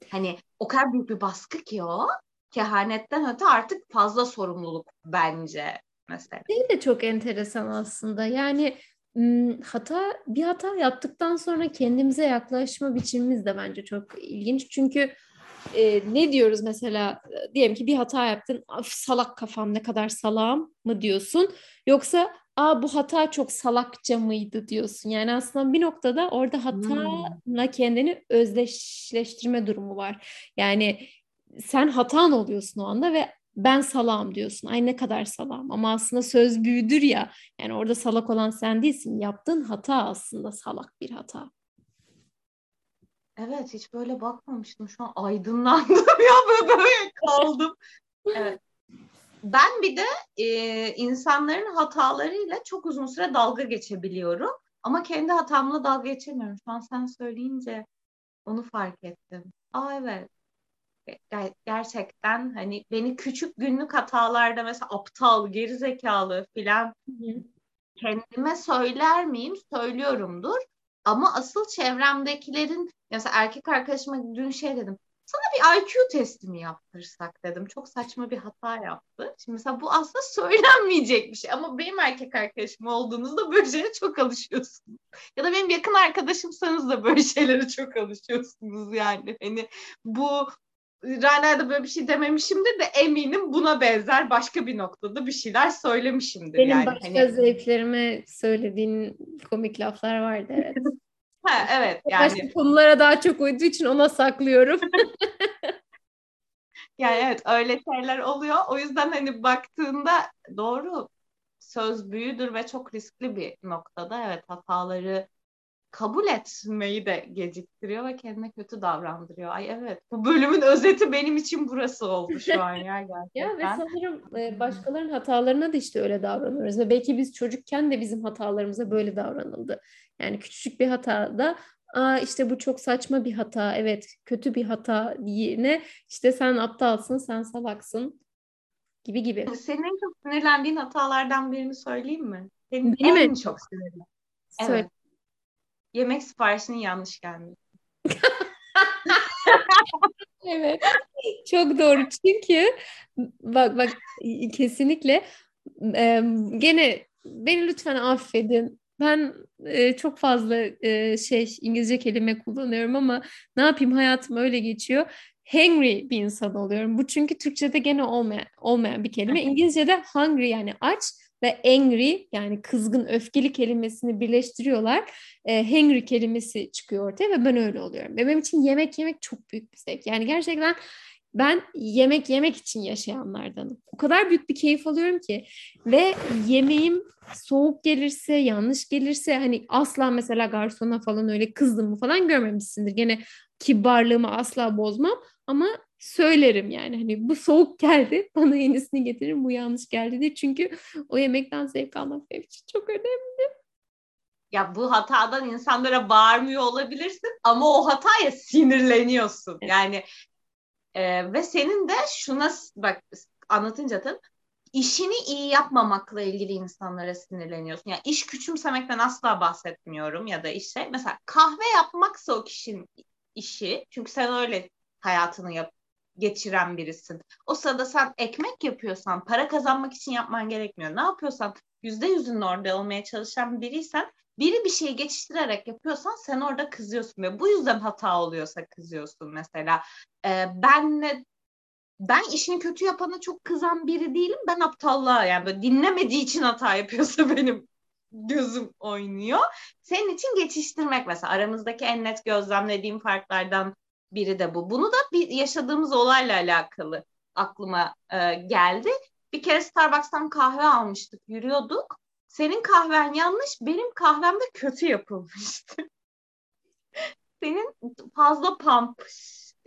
Hani o kadar büyük bir baskı ki o. Kehanetten öte artık fazla sorumluluk bence mesela. Şey de çok enteresan aslında. Yani hata bir hata yaptıktan sonra kendimize yaklaşma biçimimiz de bence çok ilginç. Çünkü e, ne diyoruz mesela diyelim ki bir hata yaptın Af, salak kafam ne kadar salağım mı diyorsun yoksa aa bu hata çok salakça mıydı diyorsun. Yani aslında bir noktada orada hatayla hmm. kendini özdeşleştirme durumu var. Yani sen hatan oluyorsun o anda ve ben salam diyorsun. Ay ne kadar salam. Ama aslında söz büyüdür ya. Yani orada salak olan sen değilsin. Yaptığın hata aslında salak bir hata. Evet hiç böyle bakmamıştım. Şu an aydınlandım ya böyle, böyle kaldım. Evet. Ben bir de e, insanların hatalarıyla çok uzun süre dalga geçebiliyorum. Ama kendi hatamla dalga geçemiyorum. Şu an sen söyleyince onu fark ettim. Aa evet gerçekten hani beni küçük günlük hatalarda mesela aptal, gerizekalı filan kendime söyler miyim? Söylüyorumdur. Ama asıl çevremdekilerin mesela erkek arkadaşıma dün şey dedim. Sana bir IQ testi mi yaptırsak dedim. Çok saçma bir hata yaptı. Şimdi mesela bu aslında söylenmeyecek bir şey. Ama benim erkek arkadaşım olduğunuzda böyle şeylere çok alışıyorsunuz. Ya da benim yakın arkadaşımsanız da böyle şeylere çok alışıyorsunuz yani. Hani bu Raner'de böyle bir şey dememişimdir de eminim buna benzer başka bir noktada bir şeyler söylemişimdir. Benim yani. başka hani... zevklerime söylediğin komik laflar vardı evet. ha, evet yani. Başka konulara daha çok uyduğu için ona saklıyorum. yani evet öyle şeyler oluyor. O yüzden hani baktığında doğru söz büyüdür ve çok riskli bir noktada. Evet hataları kabul etmeyi de geciktiriyor ve kendine kötü davrandırıyor. Ay evet bu bölümün özeti benim için burası oldu şu an ya gerçekten. ya ve sanırım e, başkalarının hatalarına da işte öyle davranıyoruz ve belki biz çocukken de bizim hatalarımıza böyle davranıldı. Yani küçücük bir hatada Aa işte bu çok saçma bir hata, evet kötü bir hata diyene işte sen aptalsın, sen salaksın gibi gibi. Senin en çok sinirlendiğin hatalardan birini söyleyeyim mi? Senin Benim en mi? çok sinirli. Evet yemek siparişinin yanlış gelmesi. evet. Çok doğru. Çünkü bak bak kesinlikle e, gene beni lütfen affedin. Ben e, çok fazla e, şey İngilizce kelime kullanıyorum ama ne yapayım hayatım öyle geçiyor. Hungry bir insan oluyorum. Bu çünkü Türkçe'de gene olmayan, olmayan bir kelime. İngilizce'de hungry yani aç ve angry yani kızgın, öfkeli kelimesini birleştiriyorlar. E, hangry kelimesi çıkıyor ortaya ve ben öyle oluyorum. Ve benim için yemek yemek çok büyük bir zevk. Yani gerçekten ben yemek yemek için yaşayanlardanım. O kadar büyük bir keyif alıyorum ki ve yemeğim soğuk gelirse, yanlış gelirse hani asla mesela garsona falan öyle kızdım falan görmemişsindir. Gene kibarlığımı asla bozmam ama söylerim yani hani bu soğuk geldi bana yenisini getirin bu yanlış geldi diye çünkü o yemekten zevk almak benim için çok önemli. Ya bu hatadan insanlara bağırmıyor olabilirsin ama o hataya sinirleniyorsun. Yani e, ve senin de şuna bak anlatınca tabii işini iyi yapmamakla ilgili insanlara sinirleniyorsun. Yani iş küçümsemekten asla bahsetmiyorum ya da işte mesela kahve yapmaksa o kişinin işi çünkü sen öyle hayatını yap geçiren birisin. O sırada sen ekmek yapıyorsan, para kazanmak için yapman gerekmiyor. Ne yapıyorsan yüzde yüzün orada olmaya çalışan biriysen biri bir şeyi geçiştirerek yapıyorsan sen orada kızıyorsun ve bu yüzden hata oluyorsa kızıyorsun mesela. Ee, benle ben işini kötü yapana çok kızan biri değilim. Ben aptallığa yani böyle dinlemediği için hata yapıyorsa benim gözüm oynuyor. Senin için geçiştirmek mesela aramızdaki en net gözlemlediğim farklardan biri de bu. Bunu da bir yaşadığımız olayla alakalı aklıma e, geldi. Bir kere Starbucks'tan kahve almıştık, yürüyorduk. Senin kahven yanlış, benim kahvem de kötü yapılmıştı. Senin fazla pump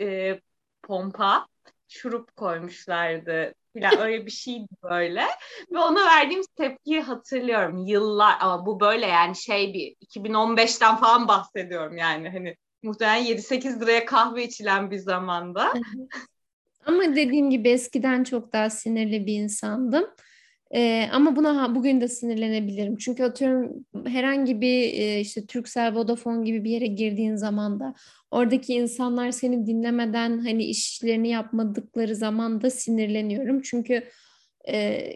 e, pompa şurup koymuşlardı falan öyle bir şeydi böyle. Ve ona verdiğim tepkiyi hatırlıyorum yıllar ama bu böyle yani şey bir 2015'ten falan bahsediyorum yani hani muhtemelen 7-8 liraya kahve içilen bir zamanda. Ama dediğim gibi eskiden çok daha sinirli bir insandım. Ee, ama buna bugün de sinirlenebilirim. Çünkü atıyorum herhangi bir e, işte Turkcell, Vodafone gibi bir yere girdiğin zaman da oradaki insanlar seni dinlemeden hani işlerini yapmadıkları zaman da sinirleniyorum. Çünkü e,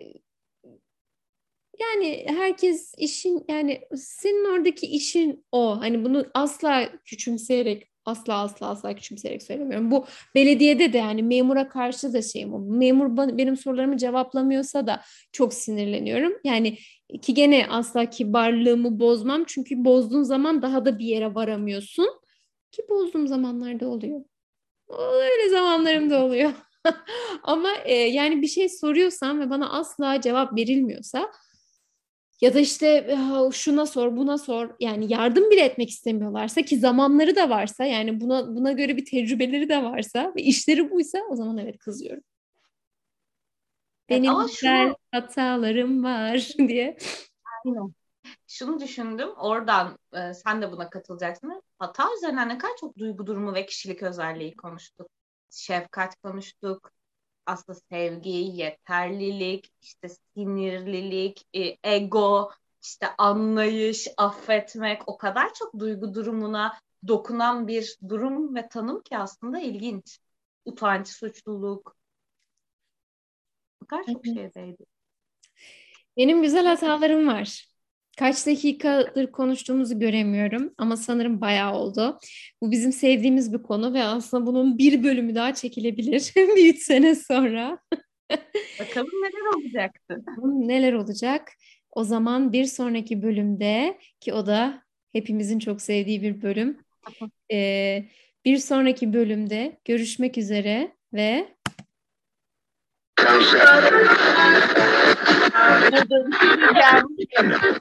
yani herkes işin yani senin oradaki işin o. Hani bunu asla küçümseyerek asla asla asla küçümseyerek söylemiyorum. Bu belediyede de yani memura karşı da şeyim o. Memur benim sorularımı cevaplamıyorsa da çok sinirleniyorum. Yani ki gene asla kibarlığımı bozmam. Çünkü bozduğun zaman daha da bir yere varamıyorsun. Ki bozduğum zamanlarda oluyor. Öyle zamanlarım da oluyor. Ama e, yani bir şey soruyorsam ve bana asla cevap verilmiyorsa ya da işte şuna sor, buna sor. Yani yardım bile etmek istemiyorlarsa ki zamanları da varsa yani buna buna göre bir tecrübeleri de varsa ve işleri buysa o zaman evet kızıyorum. Benim evet, şunu... hatalarım var diye. Aynen. Şunu düşündüm. Oradan e, sen de buna katılacaksın. Hata üzerinden ne kadar çok duygu durumu ve kişilik özelliği konuştuk. Şefkat konuştuk, aslında sevgi, yeterlilik, işte sinirlilik, e, ego, işte anlayış, affetmek o kadar çok duygu durumuna dokunan bir durum ve tanım ki aslında ilginç. Utanç, suçluluk. O kadar çok şeydeydi. Benim güzel hatalarım var. Kaç dakikadır konuştuğumuzu göremiyorum ama sanırım bayağı oldu. Bu bizim sevdiğimiz bir konu ve aslında bunun bir bölümü daha çekilebilir bir üç sene sonra. Bakalım neler olacaktı. Neler olacak? O zaman bir sonraki bölümde ki o da hepimizin çok sevdiği bir bölüm. Ee, bir sonraki bölümde görüşmek üzere ve gelmiş.